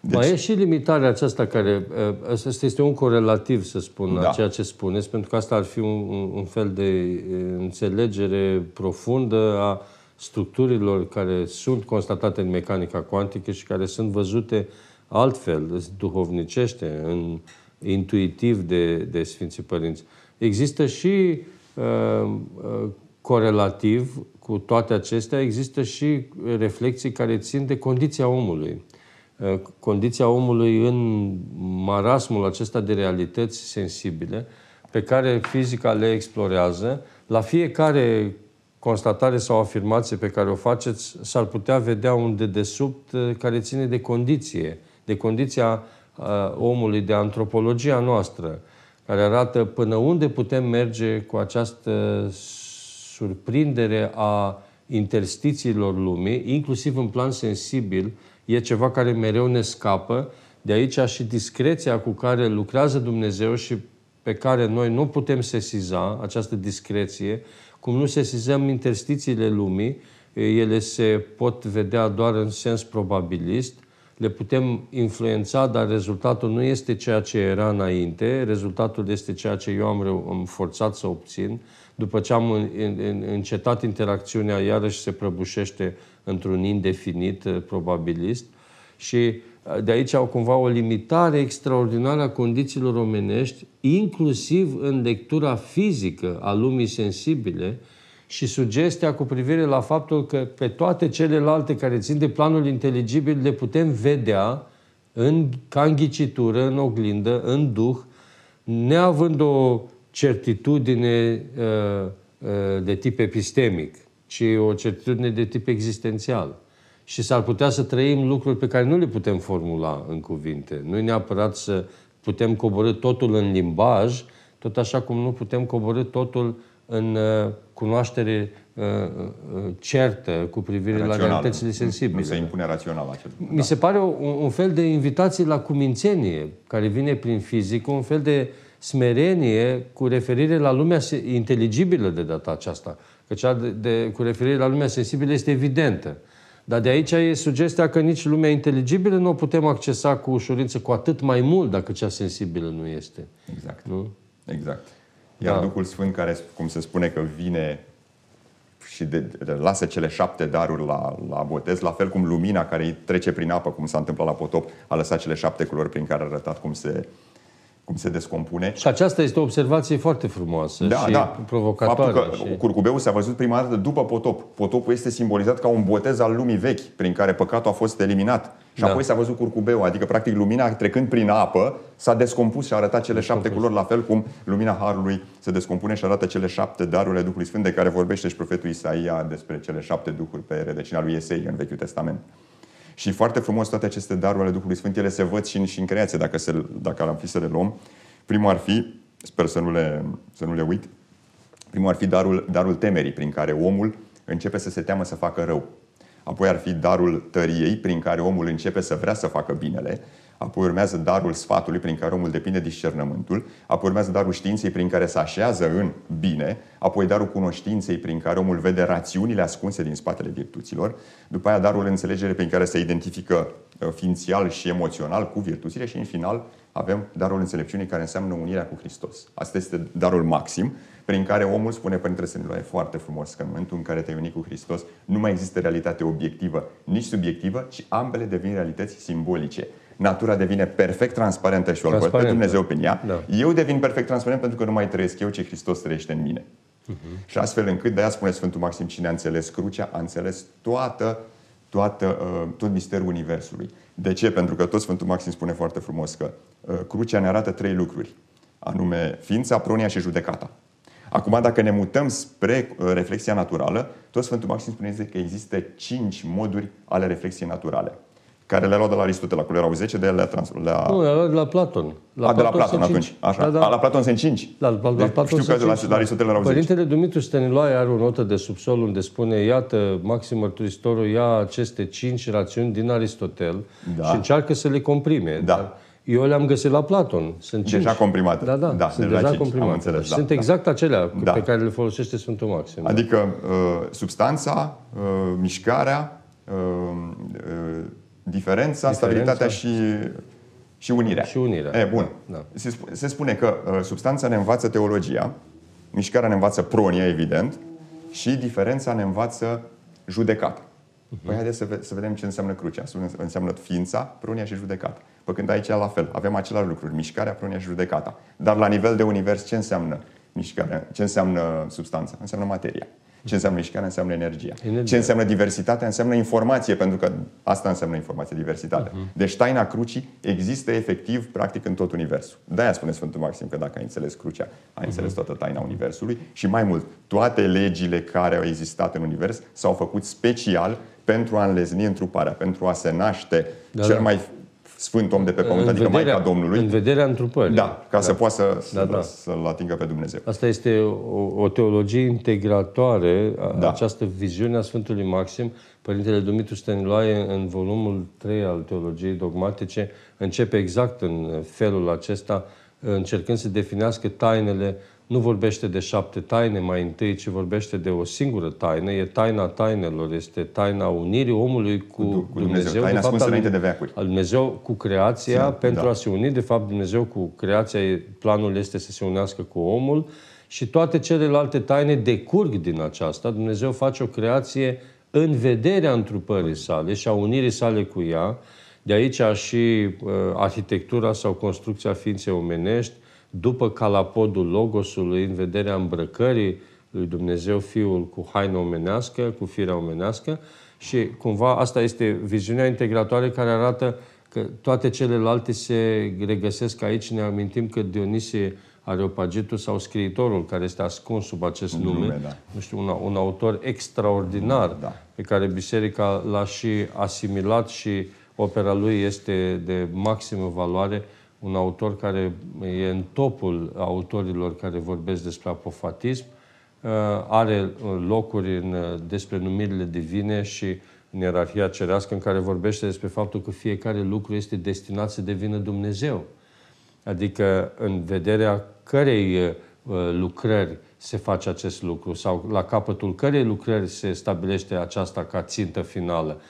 Deci... Mai e și limitarea aceasta care, ăsta este un corelativ, să spun, da. a ceea ce spuneți, pentru că asta ar fi un, un fel de înțelegere profundă a structurilor care sunt constatate în mecanica cuantică și care sunt văzute altfel, duhovnicește, în, intuitiv de, de Sfinții Părinți. Există și uh, uh, corelativ cu toate acestea, există și reflexii care țin de condiția omului. Uh, condiția omului în marasmul acesta de realități sensibile pe care fizica le explorează. La fiecare constatare sau afirmație pe care o faceți, s-ar putea vedea un dedesubt uh, care ține de condiție, de condiția uh, omului, de antropologia noastră, care arată până unde putem merge cu această surprindere a interstițiilor lumii, inclusiv în plan sensibil, e ceva care mereu ne scapă. De aici și discreția cu care lucrează Dumnezeu și pe care noi nu putem sesiza, această discreție, cum nu sesizăm interstițiile lumii, ele se pot vedea doar în sens probabilist, le putem influența, dar rezultatul nu este ceea ce era înainte, rezultatul este ceea ce eu am, am forțat să obțin. După ce am încetat interacțiunea, iarăși se prăbușește într-un indefinit eh, probabilist. Și eh, de aici au cumva o limitare extraordinară a condițiilor omenești, inclusiv în lectura fizică a lumii sensibile și sugestia cu privire la faptul că pe toate celelalte care țin de planul inteligibil le putem vedea în, ca în ghicitură, în oglindă, în duh, neavând o certitudine uh, uh, de tip epistemic, ci o certitudine de tip existențial. Și s-ar putea să trăim lucruri pe care nu le putem formula în cuvinte. Nu e neapărat să putem coborâ totul în limbaj, tot așa cum nu putem coborâ totul în uh, cunoaștere uh, uh, certă cu privire rațional. la realitățile sensibile. Nu se impune rațional acest lucru. Mi da. se pare un, un fel de invitație la cumințenie care vine prin fizică, un fel de smerenie cu referire la lumea inteligibilă de data aceasta. Că cea de, de, cu referire la lumea sensibilă este evidentă. Dar de aici e sugestia că nici lumea inteligibilă nu o putem accesa cu ușurință, cu atât mai mult dacă cea sensibilă nu este. Exact. Nu? Exact. Iar da. Duhul Sfânt, care, cum se spune că vine și de, de, lasă cele șapte daruri la, la botez, la fel cum lumina care îi trece prin apă, cum s-a întâmplat la potop, a lăsat cele șapte culori prin care a arătat cum se, cum se descompune. Și aceasta este o observație foarte frumoasă da, și da. provocatoare. Faptul că și... curcubeu s-a văzut prima dată după potop. Potopul este simbolizat ca un botez al lumii vechi, prin care păcatul a fost eliminat. Și da. apoi s-a văzut curcubeu, adică practic lumina trecând prin apă s-a descompus și a arătat cele șapte culori, la fel cum lumina Harului se descompune și arată cele șapte daruri Duhului Sfânt de care vorbește și profetul Isaia despre cele șapte duhuri pe rădăcina lui Esei în Vechiul Testament. Și foarte frumos toate aceste daruri ale Duhului Sfânt, ele se văd și în, și în creație, dacă, se, dacă am fi să le luăm. Primul ar fi, sper să nu le, să nu le uit, primul ar fi darul, darul temerii, prin care omul începe să se teamă să facă rău. Apoi ar fi darul tăriei, prin care omul începe să vrea să facă binele apoi urmează darul sfatului prin care omul depinde discernământul, apoi urmează darul științei prin care se așează în bine, apoi darul cunoștinței prin care omul vede rațiunile ascunse din spatele virtuților, după aia darul înțelegere prin care se identifică uh, ființial și emoțional cu virtuțile și în final avem darul înțelepciunii care înseamnă unirea cu Hristos. Asta este darul maxim prin care omul, spune Părintele Săniloae foarte frumos, că în momentul în care te-ai unit cu Hristos, nu mai există realitate obiectivă, nici subiectivă, ci ambele devin realități simbolice natura devine perfect transparentă și o pe Dumnezeu prin ea. Da. Eu devin perfect transparent pentru că nu mai trăiesc eu, ci Hristos trăiește în mine. Uh-huh. Și astfel încât, de-aia spune Sfântul Maxim, cine a înțeles crucea, a înțeles toată, toată, uh, tot misterul Universului. De ce? Pentru că tot Sfântul Maxim spune foarte frumos că uh, crucea ne arată trei lucruri. anume ființa, pronia și judecata. Acum, dacă ne mutăm spre uh, reflexia naturală, tot Sfântul Maxim spune că există cinci moduri ale reflexiei naturale care le-a luat de la Aristotel, acolo erau 10, de el le-a trans... Le-a... Nu, le-a luat de la Platon. La A, de la Platon atunci. Așa. Da, da. A, la Platon sunt 5. La, la, la deci, Platon știu că de la, la Aristotel erau 10. Părintele Dumitru Stăniloae are o notă de subsol unde spune, iată, Maxim Mărturisitorul ia aceste cinci rațiuni din Aristotel da. și încearcă să le comprime. Da. Eu le-am găsit la Platon. Sunt cinci. Deja comprimate. Da, da, da sunt deja, deja comprimate. Am înțeles, da, sunt da. exact acelea da. pe care le folosește Sfântul Maxim. Adică uh, substanța, uh, mișcarea, uh, uh, diferența, diferența, stabilitatea și, și unirea. Și unirea. E, bun. Da. Se, spune, se spune că uh, substanța ne învață teologia, mișcarea ne învață pronia, evident, și diferența ne învață judecata. Uh-huh. Păi haideți să, ve- să vedem ce înseamnă crucea. Înseamnă ființa, pronia și judecata. Păi când aici la fel, avem același lucruri, mișcarea, pronia și judecata. Dar la nivel de univers, ce înseamnă mișcarea? Ce înseamnă substanța? Înseamnă materia. Ce înseamnă mișcare? Înseamnă energia. energia. Ce înseamnă diversitate? Înseamnă informație, pentru că asta înseamnă informație, diversitate. Uh-huh. Deci taina crucii există efectiv, practic, în tot universul. De-aia spune Sfântul Maxim că dacă ai înțeles crucea, ai uh-huh. înțeles toată taina universului și mai mult, toate legile care au existat în univers s-au făcut special pentru a înlezni întruparea, pentru a se naște da, cel da. mai sfânt om de pe pământ, în adică vederea, Maica Domnului. În vederea întrupării. Da, ca da. să poată să, da, da. să-L atingă pe Dumnezeu. Asta este o, o teologie integratoare, da. această viziune a Sfântului Maxim. Părintele Dumitru Stăniloae, în volumul 3 al teologiei dogmatice, începe exact în felul acesta, încercând să definească tainele nu vorbește de șapte taine mai întâi, ci vorbește de o singură taină. E taina tainelor, este taina unirii omului cu, cu Dumnezeu. Dumnezeu. Taina de fapt, înainte de veacuri. Al Dumnezeu cu creația, da, pentru da. a se uni. De fapt, Dumnezeu cu creația, planul este să se unească cu omul și toate celelalte taine decurg din aceasta. Dumnezeu face o creație în vederea întrupării sale și a unirii sale cu ea. De aici și uh, arhitectura sau construcția ființei omenești, după calapodul logosului în vederea îmbrăcării lui Dumnezeu Fiul cu haină omenească, cu firea omenească și cumva asta este viziunea integratoare care arată că toate celelalte se regăsesc aici. Ne amintim că Dionisie Areopagitul sau scriitorul care este ascuns sub acest nume, nume da. nu știu, un, un autor extraordinar da. pe care biserica l-a și asimilat și opera lui este de maximă valoare un autor care e în topul autorilor care vorbesc despre apofatism, uh, are uh, locuri în, uh, despre numirile divine și în ierarhia cerească în care vorbește despre faptul că fiecare lucru este destinat să devină Dumnezeu. Adică în vederea cărei lucrări se face acest lucru sau la capătul cărei lucrări se stabilește aceasta ca țintă finală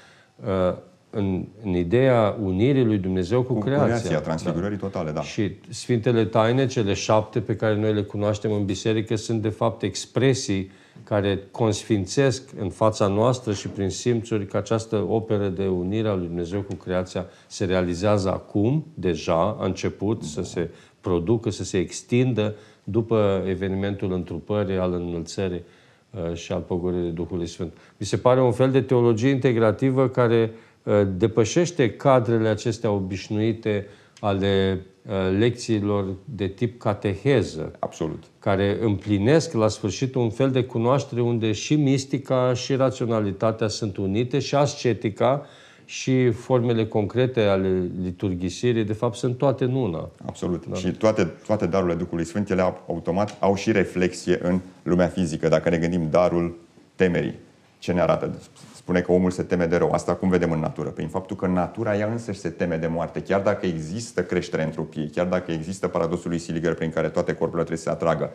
în, în ideea unirii lui Dumnezeu cu, cu creația. creația, transfigurării da. totale, da. Și Sfintele Taine, cele șapte pe care noi le cunoaștem în biserică, sunt de fapt expresii care consfințesc în fața noastră și prin simțuri că această operă de unire a lui Dumnezeu cu creația se realizează acum, deja, a început da. să se producă, să se extindă după evenimentul întrupării, al înălțării uh, și al pogoririi Duhului Sfânt. Mi se pare un fel de teologie integrativă care Uh, depășește cadrele acestea obișnuite ale uh, lecțiilor de tip cateheză. Absolut. Care împlinesc la sfârșit un fel de cunoaștere unde și mistica și raționalitatea sunt unite și ascetica și formele concrete ale liturghisirii, de fapt, sunt toate în una. Absolut. Da. Și toate, toate darurile Duhului Sfânt, ele automat au și reflexie în lumea fizică. Dacă ne gândim darul temerii, ce ne arată? Spune că omul se teme de rău. Asta cum vedem în natură? Prin faptul că natura ea însăși se teme de moarte. Chiar dacă există creștere entropiei, chiar dacă există paradosul lui Siliger prin care toate corpurile trebuie să se atragă,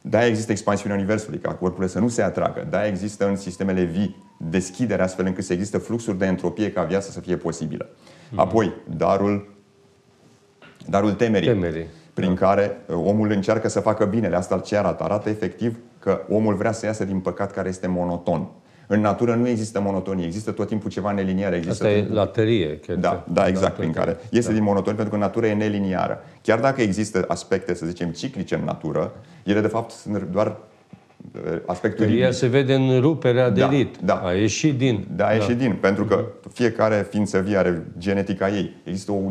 da, există expansiunea Universului, ca corpurile să nu se atragă. Da, există în sistemele vii deschidere astfel încât să există fluxuri de entropie ca viața să fie posibilă. Mhm. Apoi, darul, darul temerii, temerii. prin da. care uh, omul încearcă să facă binele. Asta ce arată? Arată efectiv că omul vrea să iasă din păcat care este monoton. În natură nu există monotonie, există tot timpul ceva neliniar. Există Asta timpul... e laterie. Cred da, da, exact, prin care este da. din monotonie pentru că natura e neliniară. Chiar dacă există aspecte, să zicem, ciclice în natură, ele de fapt sunt doar uh, aspectul Ea se vede în ruperea de da, rit. Da. A ieșit din. Da, a ieșit da. din. Pentru că fiecare ființă vie are genetica ei. Există o,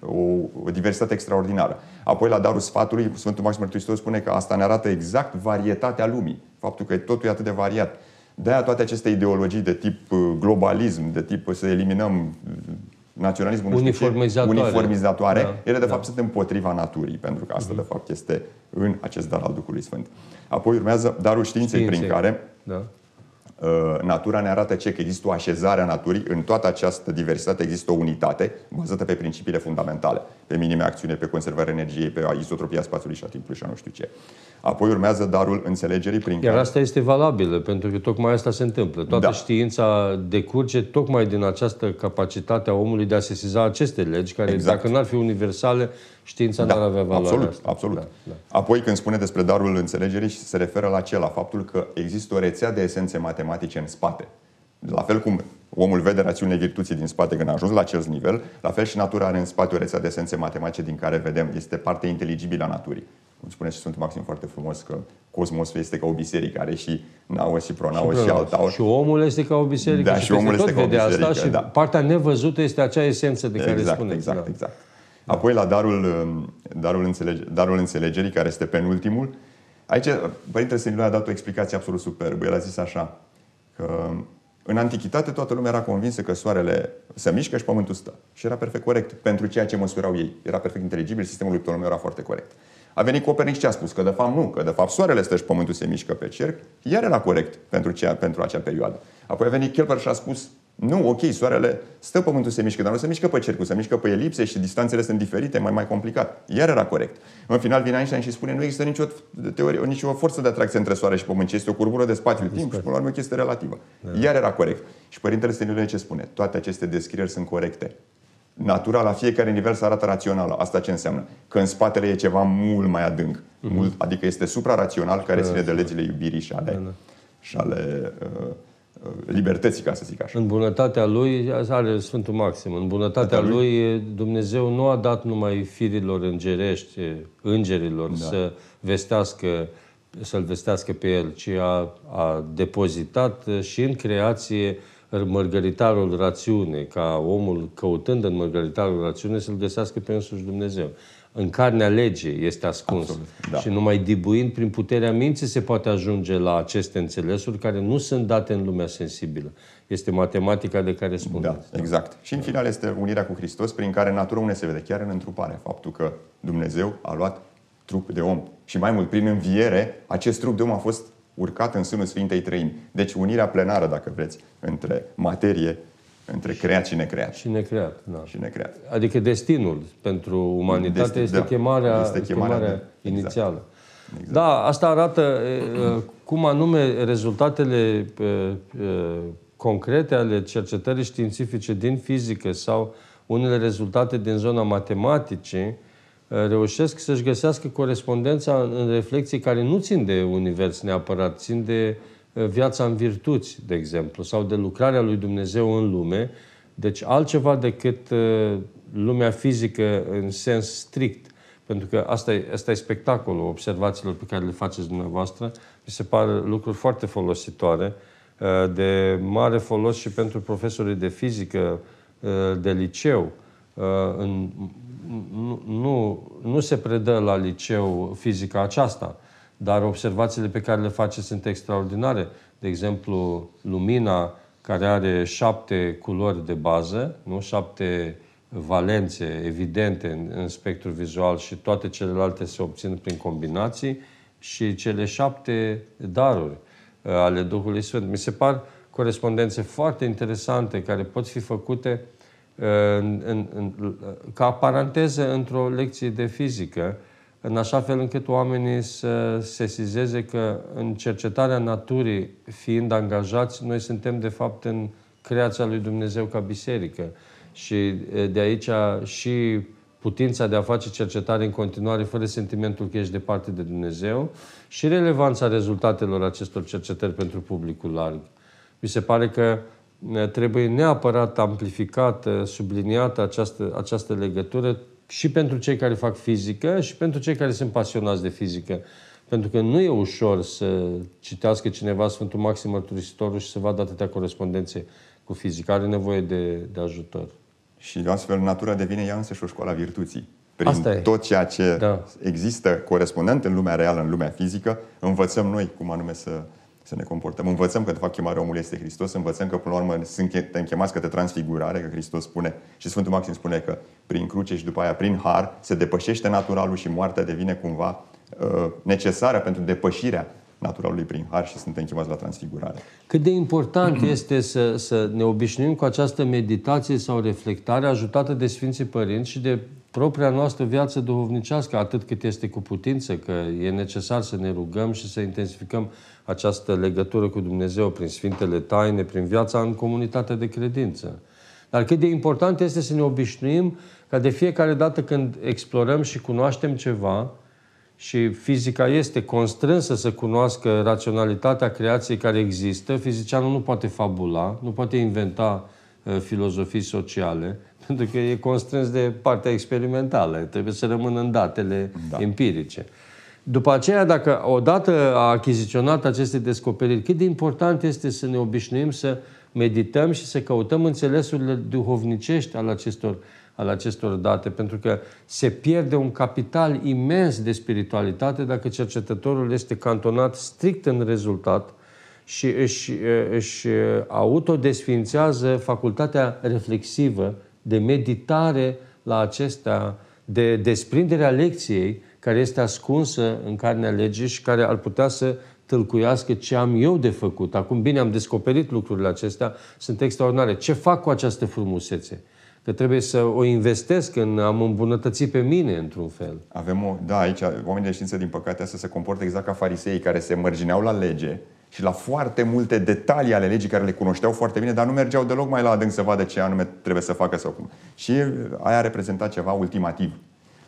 o, o diversitate extraordinară. Apoi, la darul sfatului, Sfântul Maxim Mărturisitor spune că asta ne arată exact varietatea lumii. Faptul că totul e atât de variat. De-aia toate aceste ideologii de tip uh, globalism, de tip să eliminăm naționalismul uniformizatoare, uniformizatoare da, ele de da. fapt sunt împotriva naturii, pentru că asta uh-huh. de fapt este în acest dar al Duhului Sfânt. Apoi urmează darul științei, Științe. prin care da. Uh, natura ne arată ce? Că există o așezare a naturii, în toată această diversitate există o unitate bazată pe principiile fundamentale, pe minime acțiune, pe conservarea energiei, pe isotropia spațiului și a timpului și a nu știu ce. Apoi urmează darul înțelegerii prin Iar care... asta este valabilă, pentru că tocmai asta se întâmplă. Toată da. știința decurge tocmai din această capacitate a omului de a sesiza aceste legi, care exact. dacă n-ar fi universale, știința da. n-ar avea valoare Absolut, asta. absolut. Da, da. Apoi când spune despre darul înțelegerii, se referă la ce? La faptul că există o rețea de esențe matematice în spate. La fel cum omul vede rațiunile virtuții din spate când a ajuns la acest nivel, la fel și natura are în spate o rețea de esențe matematice din care vedem, este parte inteligibilă a naturii cum spune și Sfântul Maxim foarte frumos, că cosmosul este ca o biserică, are și naos și pronaos și, și altaos. Și omul este ca o biserică da, și, și omul este ca o biserică, asta da. și partea nevăzută este acea esență de care exact, spuneți. Exact, da. exact. Apoi la darul, um, darul, înțelege, darul înțelegerii, care este penultimul, aici Părintele Senilu a dat o explicație absolut superbă. El a zis așa, că în antichitate toată lumea era convinsă că soarele se mișcă și pământul stă. Și era perfect corect pentru ceea ce măsurau ei. Era perfect inteligibil, sistemul lui Ptolomeu era foarte corect. A venit Copernic și a spus că de fapt nu, că de fapt soarele stă și pământul se mișcă pe cerc, iar era corect pentru, cea, pentru acea perioadă. Apoi a venit Kepler și a spus nu, ok, soarele stă, pământul se mișcă, dar nu se mișcă pe cercul, se mișcă pe elipse și distanțele sunt diferite, mai mai complicat. Iar era corect. În final vine Einstein și spune nu există nicio teorie, nicio forță de atracție între soare și pământ, ci este o curbură de spațiu-timp și până la urmă o chestie relativă. Da. Iar era corect. Și Părintele Stăniloe ce spune? Toate aceste descrieri sunt corecte natura la fiecare nivel să arată rațională. Asta ce înseamnă? Că în spatele e ceva mult mai adânc. Mm-hmm. Mult, adică este suprarațional care da, ține de legile iubirii și ale, da, da. Și ale uh, uh, libertății, ca să zic așa. În bunătatea lui, are Sfântul Maxim, în bunătatea lui, lui Dumnezeu nu a dat numai firilor îngerești, îngerilor, da. să vestească să-L vestească pe El, ci a, a depozitat și în creație mărgăritarul rațiune, ca omul căutând în mărgăritarul rațiune să-L găsească pe însuși Dumnezeu. În carnea legii este ascuns. Absolut, da. Și numai dibuind prin puterea minții se poate ajunge la aceste înțelesuri care nu sunt date în lumea sensibilă. Este matematica de care spuneți. Da, exact. Și în final este unirea cu Hristos prin care natura unde se vede, chiar în întrupare. Faptul că Dumnezeu a luat trup de om. Și mai mult, prin înviere, acest trup de om a fost urcat în sânul Sfintei Trăimi. Deci unirea plenară, dacă vreți, între materie, între creat și necreat. Și necreat, da. Și necreat. Adică destinul pentru umanitate Destin, este, da, chemarea, este chemarea, chemarea de, inițială. Exact. Exact. Da, asta arată cum anume rezultatele concrete ale cercetării științifice din fizică sau unele rezultate din zona matematicii reușesc să-și găsească corespondența în reflexii care nu țin de univers neapărat, țin de uh, viața în virtuți, de exemplu, sau de lucrarea lui Dumnezeu în lume. Deci altceva decât uh, lumea fizică în sens strict. Pentru că asta e, asta e spectacolul observațiilor pe care le faceți dumneavoastră. Mi se par lucruri foarte folositoare, uh, de mare folos și pentru profesorii de fizică de liceu. În nu, nu, nu se predă la liceu fizica aceasta, dar observațiile pe care le face sunt extraordinare. De exemplu, lumina care are șapte culori de bază, nu șapte valențe evidente în, în spectru vizual și toate celelalte se obțin prin combinații și cele șapte daruri uh, ale Duhului Sfânt. Mi se par corespondențe foarte interesante care pot fi făcute în, în, în, ca paranteză într-o lecție de fizică, în așa fel încât oamenii să sesizeze că în cercetarea naturii, fiind angajați, noi suntem de fapt în creația lui Dumnezeu ca biserică. Și de aici și putința de a face cercetare în continuare fără sentimentul că ești departe de Dumnezeu și relevanța rezultatelor acestor cercetări pentru publicul larg. Mi se pare că trebuie neapărat amplificată, subliniată această, această legătură și pentru cei care fac fizică și pentru cei care sunt pasionați de fizică. Pentru că nu e ușor să citească cineva Sfântul Maxim Mărturisitorul și să vadă atâtea corespondențe cu fizică. Are nevoie de, de ajutor. Și astfel natura devine ea însăși o școală a virtuții. Prin Asta e. tot ceea ce Da. există corespondent în lumea reală, în lumea fizică, învățăm noi cum anume să, să ne comportăm. Învățăm că, de fapt, chemarea omului este Hristos, învățăm că, până la urmă, suntem chemați către transfigurare, că Hristos spune, și Sfântul Maxim spune că prin cruce și după aia prin har se depășește naturalul și moartea devine cumva uh, necesară pentru depășirea naturalului prin har și suntem chemați la transfigurare. Cât de important este să, să ne obișnuim cu această meditație sau reflectare ajutată de Sfinții Părinți și de propria noastră viață duhovnicească, atât cât este cu putință, că e necesar să ne rugăm și să intensificăm această legătură cu Dumnezeu prin Sfintele Taine, prin viața în comunitatea de credință. Dar cât de important este să ne obișnuim ca de fiecare dată când explorăm și cunoaștem ceva, și fizica este constrânsă să cunoască raționalitatea creației care există. Fizicianul nu poate fabula, nu poate inventa uh, filozofii sociale, pentru că e constrâns de partea experimentală. Trebuie să rămână în datele da. empirice. După aceea, dacă odată a achiziționat aceste descoperiri, cât de important este să ne obișnuim să medităm și să căutăm înțelesurile duhovnicești al acestor al acestor date, pentru că se pierde un capital imens de spiritualitate dacă cercetătorul este cantonat strict în rezultat și își, își autodesfințează facultatea reflexivă de meditare la acestea, de desprinderea lecției care este ascunsă în carnea legii și care ar putea să tâlcuiască ce am eu de făcut. Acum bine am descoperit lucrurile acestea, sunt extraordinare. Ce fac cu această frumusețe? Că trebuie să o investesc în am îmbunătăți pe mine, într-un fel. Avem o, da, aici oamenii de știință, din păcate, să se comportă exact ca fariseii care se mărgineau la lege și la foarte multe detalii ale legii care le cunoșteau foarte bine, dar nu mergeau deloc mai la adânc să vadă ce anume trebuie să facă sau cum. Și aia a reprezentat ceva ultimativ.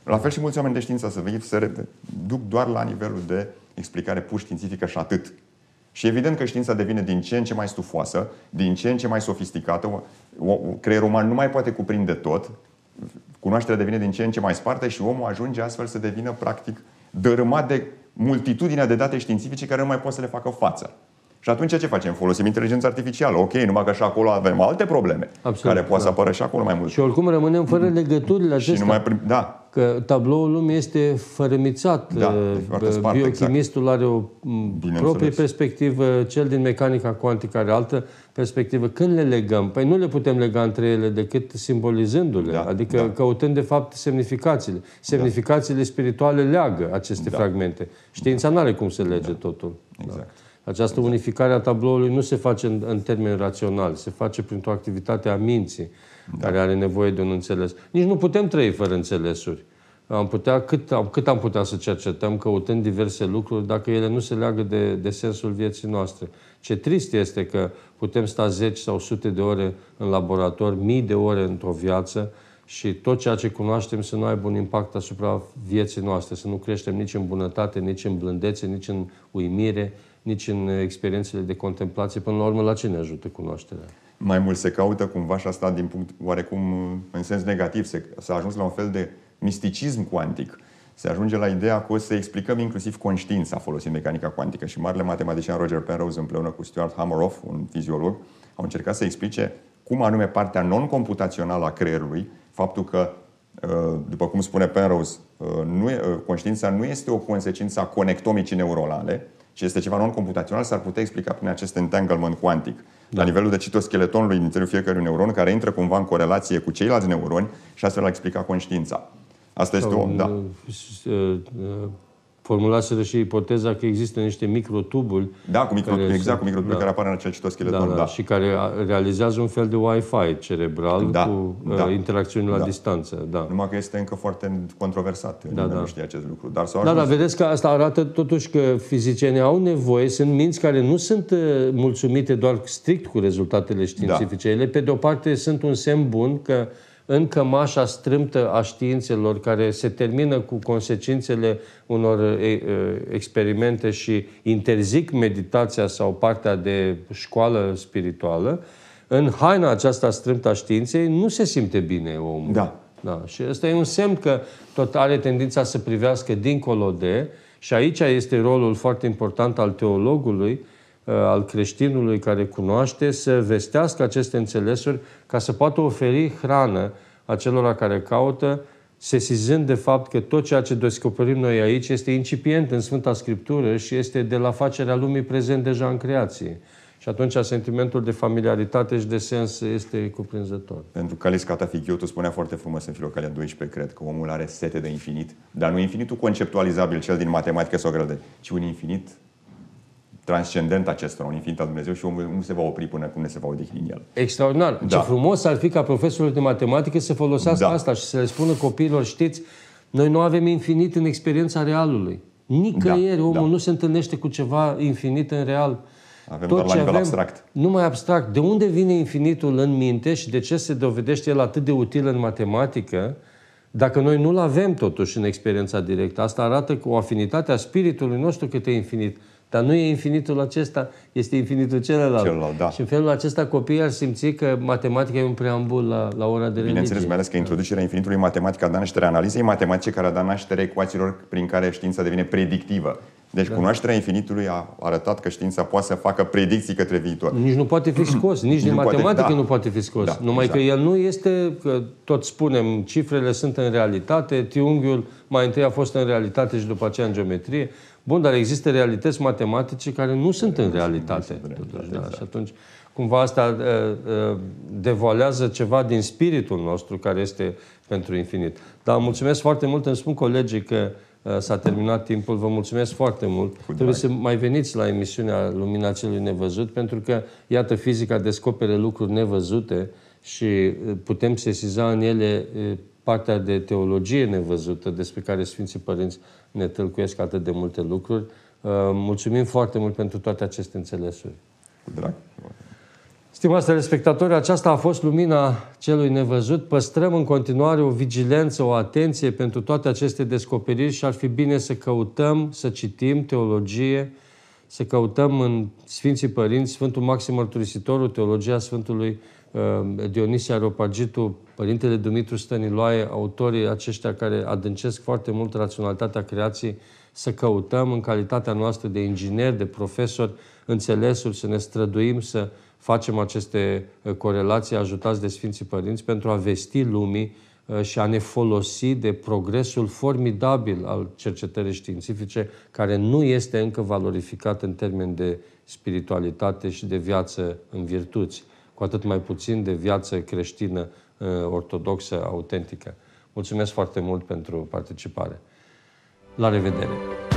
La fel și mulți oameni de știință să se duc doar la nivelul de explicare pur științifică și atât. Și evident că știința devine din ce în ce mai stufoasă, din ce în ce mai sofisticată. Creierul uman nu mai poate cuprinde tot. Cunoașterea devine din ce în ce mai sparte și omul ajunge astfel să devină practic dărâmat de multitudinea de date științifice care nu mai pot să le facă față. Și atunci ce facem? Folosim inteligența artificială. Ok, numai că și acolo avem alte probleme Absolut, care poate da. să apară și acolo mai mult. Și oricum rămânem fără legăturile acestea. Și numai prim... Da, că tabloul lumii este fărămițat. Da, spart, Biochimistul exact. are o proprie perspectivă, cel din mecanica cuantică are altă perspectivă. Când le legăm? Păi nu le putem lega între ele decât simbolizându-le, da, adică da. căutând de fapt semnificațiile. Semnificațiile da. spirituale leagă aceste da. fragmente. Știința nu are cum să lege da. totul. Exact. Da. Această exact. unificare a tabloului nu se face în, în termeni raționali, se face printr-o activitate a minții da. care are nevoie de un înțeles. Nici nu putem trăi fără înțelesuri. Am putea, cât, am, cât am putea să cercetăm căutând diverse lucruri dacă ele nu se leagă de, de sensul vieții noastre. Ce trist este că putem sta zeci sau sute de ore în laborator, mii de ore într-o viață și tot ceea ce cunoaștem să nu aibă un impact asupra vieții noastre, să nu creștem nici în bunătate, nici în blândețe, nici în uimire, nici în experiențele de contemplație. Până la urmă, la ce ne ajută cunoașterea? Mai mult se caută cumva și asta din punct oarecum în sens negativ. Se, s-a ajuns la un fel de misticism cuantic. Se ajunge la ideea că o să explicăm inclusiv conștiința folosind mecanica cuantică. Și marele matematician Roger Penrose împreună cu Stuart Hameroff, un fiziolog, au încercat să explice cum anume partea non-computațională a creierului, faptul că, uh, după cum spune Penrose, uh, nu, uh, conștiința nu este o consecință a conectomicii neuronale, ci este ceva non-computațional, s-ar putea explica prin acest entanglement cuantic. Da. La nivelul de citoscheletonului din interiorul fiecărui neuron, care intră cumva în corelație cu ceilalți neuroni și astfel a explica conștiința. Asta este o... Da. Uh, uh, formulaseră și ipoteza că există niște microtubuli. Da, cu micro, exact, sunt, cu microtubuli da. care apar în acel citoscheleton. Da, da, da. Și care realizează un fel de Wi-Fi cerebral da, cu uh, da, interacțiuni la da. distanță. Da. Numai că este încă foarte controversat. Da, da. nu știe acest lucru. Dar da, da, vedeți că asta arată totuși că fizicienii au nevoie, sunt minți care nu sunt mulțumite doar strict cu rezultatele științifice. Da. Ele, pe de o parte, sunt un semn bun că în cămașa strâmtă a științelor care se termină cu consecințele unor experimente și interzic meditația sau partea de școală spirituală, în haina aceasta strâmtă a științei nu se simte bine omul. Da. da. Și ăsta e un semn că tot are tendința să privească dincolo de, și aici este rolul foarte important al teologului, al creștinului care cunoaște să vestească aceste înțelesuri ca să poată oferi hrană acelora care caută, sesizând de fapt că tot ceea ce descoperim noi aici este incipient în Sfânta Scriptură și este de la facerea lumii prezent deja în creație. Și atunci sentimentul de familiaritate și de sens este cuprinzător. Pentru că Alice Catafichiotu spunea foarte frumos în Filocalia 12, cred, că omul are sete de infinit, dar nu infinitul conceptualizabil, cel din matematică sau grăde, ci un infinit transcendent acestor, un infinit al Dumnezeu și omul nu se va opri până când se va odihni în el. Extraordinar. Da. Ce frumos ar fi ca profesorul de matematică să folosească da. asta și să le spună copiilor, știți, noi nu avem infinit în experiența realului. Nicăieri da, omul da. nu se întâlnește cu ceva infinit în real. Avem Tot doar la nivel avem, abstract. Numai abstract. De unde vine infinitul în minte și de ce se dovedește el atât de util în matematică, dacă noi nu-l avem totuși în experiența directă? Asta arată cu o afinitate a spiritului nostru către infinit. Dar nu e infinitul acesta, este infinitul celălalt. celălalt da. Și în felul acesta copiii ar simți că matematica e un preambul la, la ora de religie. Bineînțeles, mai ales că introducerea infinitului matematic a dat naștere analizei matematice care a dat naștere ecuațiilor prin care știința devine predictivă. Deci da. cunoașterea infinitului a arătat că știința poate să facă predicții către viitor. Nici nu poate fi scos, nici din matematică poate, da. nu poate fi scos. Da, Numai exact. că el nu este, că tot spunem, cifrele sunt în realitate, triunghiul mai întâi a fost în realitate și după aceea în geometrie. Bun, dar există realități matematice care nu sunt în realitate. Totuși, da. exact. Și atunci, cumva asta uh, uh, devoalează ceva din spiritul nostru care este pentru infinit. Dar mulțumesc foarte mult, îmi spun colegii că uh, s-a terminat timpul. Vă mulțumesc foarte mult. Cu Trebuie să mai veniți la emisiunea Lumina Celui Nevăzut, pentru că, iată, fizica descopere lucruri nevăzute și uh, putem sesiza în ele uh, partea de teologie nevăzută despre care Sfinții Părinți ne tâlcuiesc atât de multe lucruri. Uh, mulțumim foarte mult pentru toate aceste înțelesuri. Cu drag. Stimați telespectatori, aceasta a fost lumina celui nevăzut. Păstrăm în continuare o vigilență, o atenție pentru toate aceste descoperiri și ar fi bine să căutăm, să citim teologie, să căutăm în Sfinții Părinți, Sfântul Maxim Mărturisitorul, teologia Sfântului uh, Dionisie Aropagitu, Părintele Dumitru Stăniloae, autorii aceștia care adâncesc foarte mult raționalitatea creației, să căutăm în calitatea noastră de inginer, de profesor, înțelesuri, să ne străduim să facem aceste uh, corelații ajutați de Sfinții Părinți pentru a vesti lumii uh, și a ne folosi de progresul formidabil al cercetării științifice, care nu este încă valorificat în termen de spiritualitate și de viață în virtuți, cu atât mai puțin de viață creștină uh, ortodoxă, autentică. Mulțumesc foarte mult pentru participare. La revedere!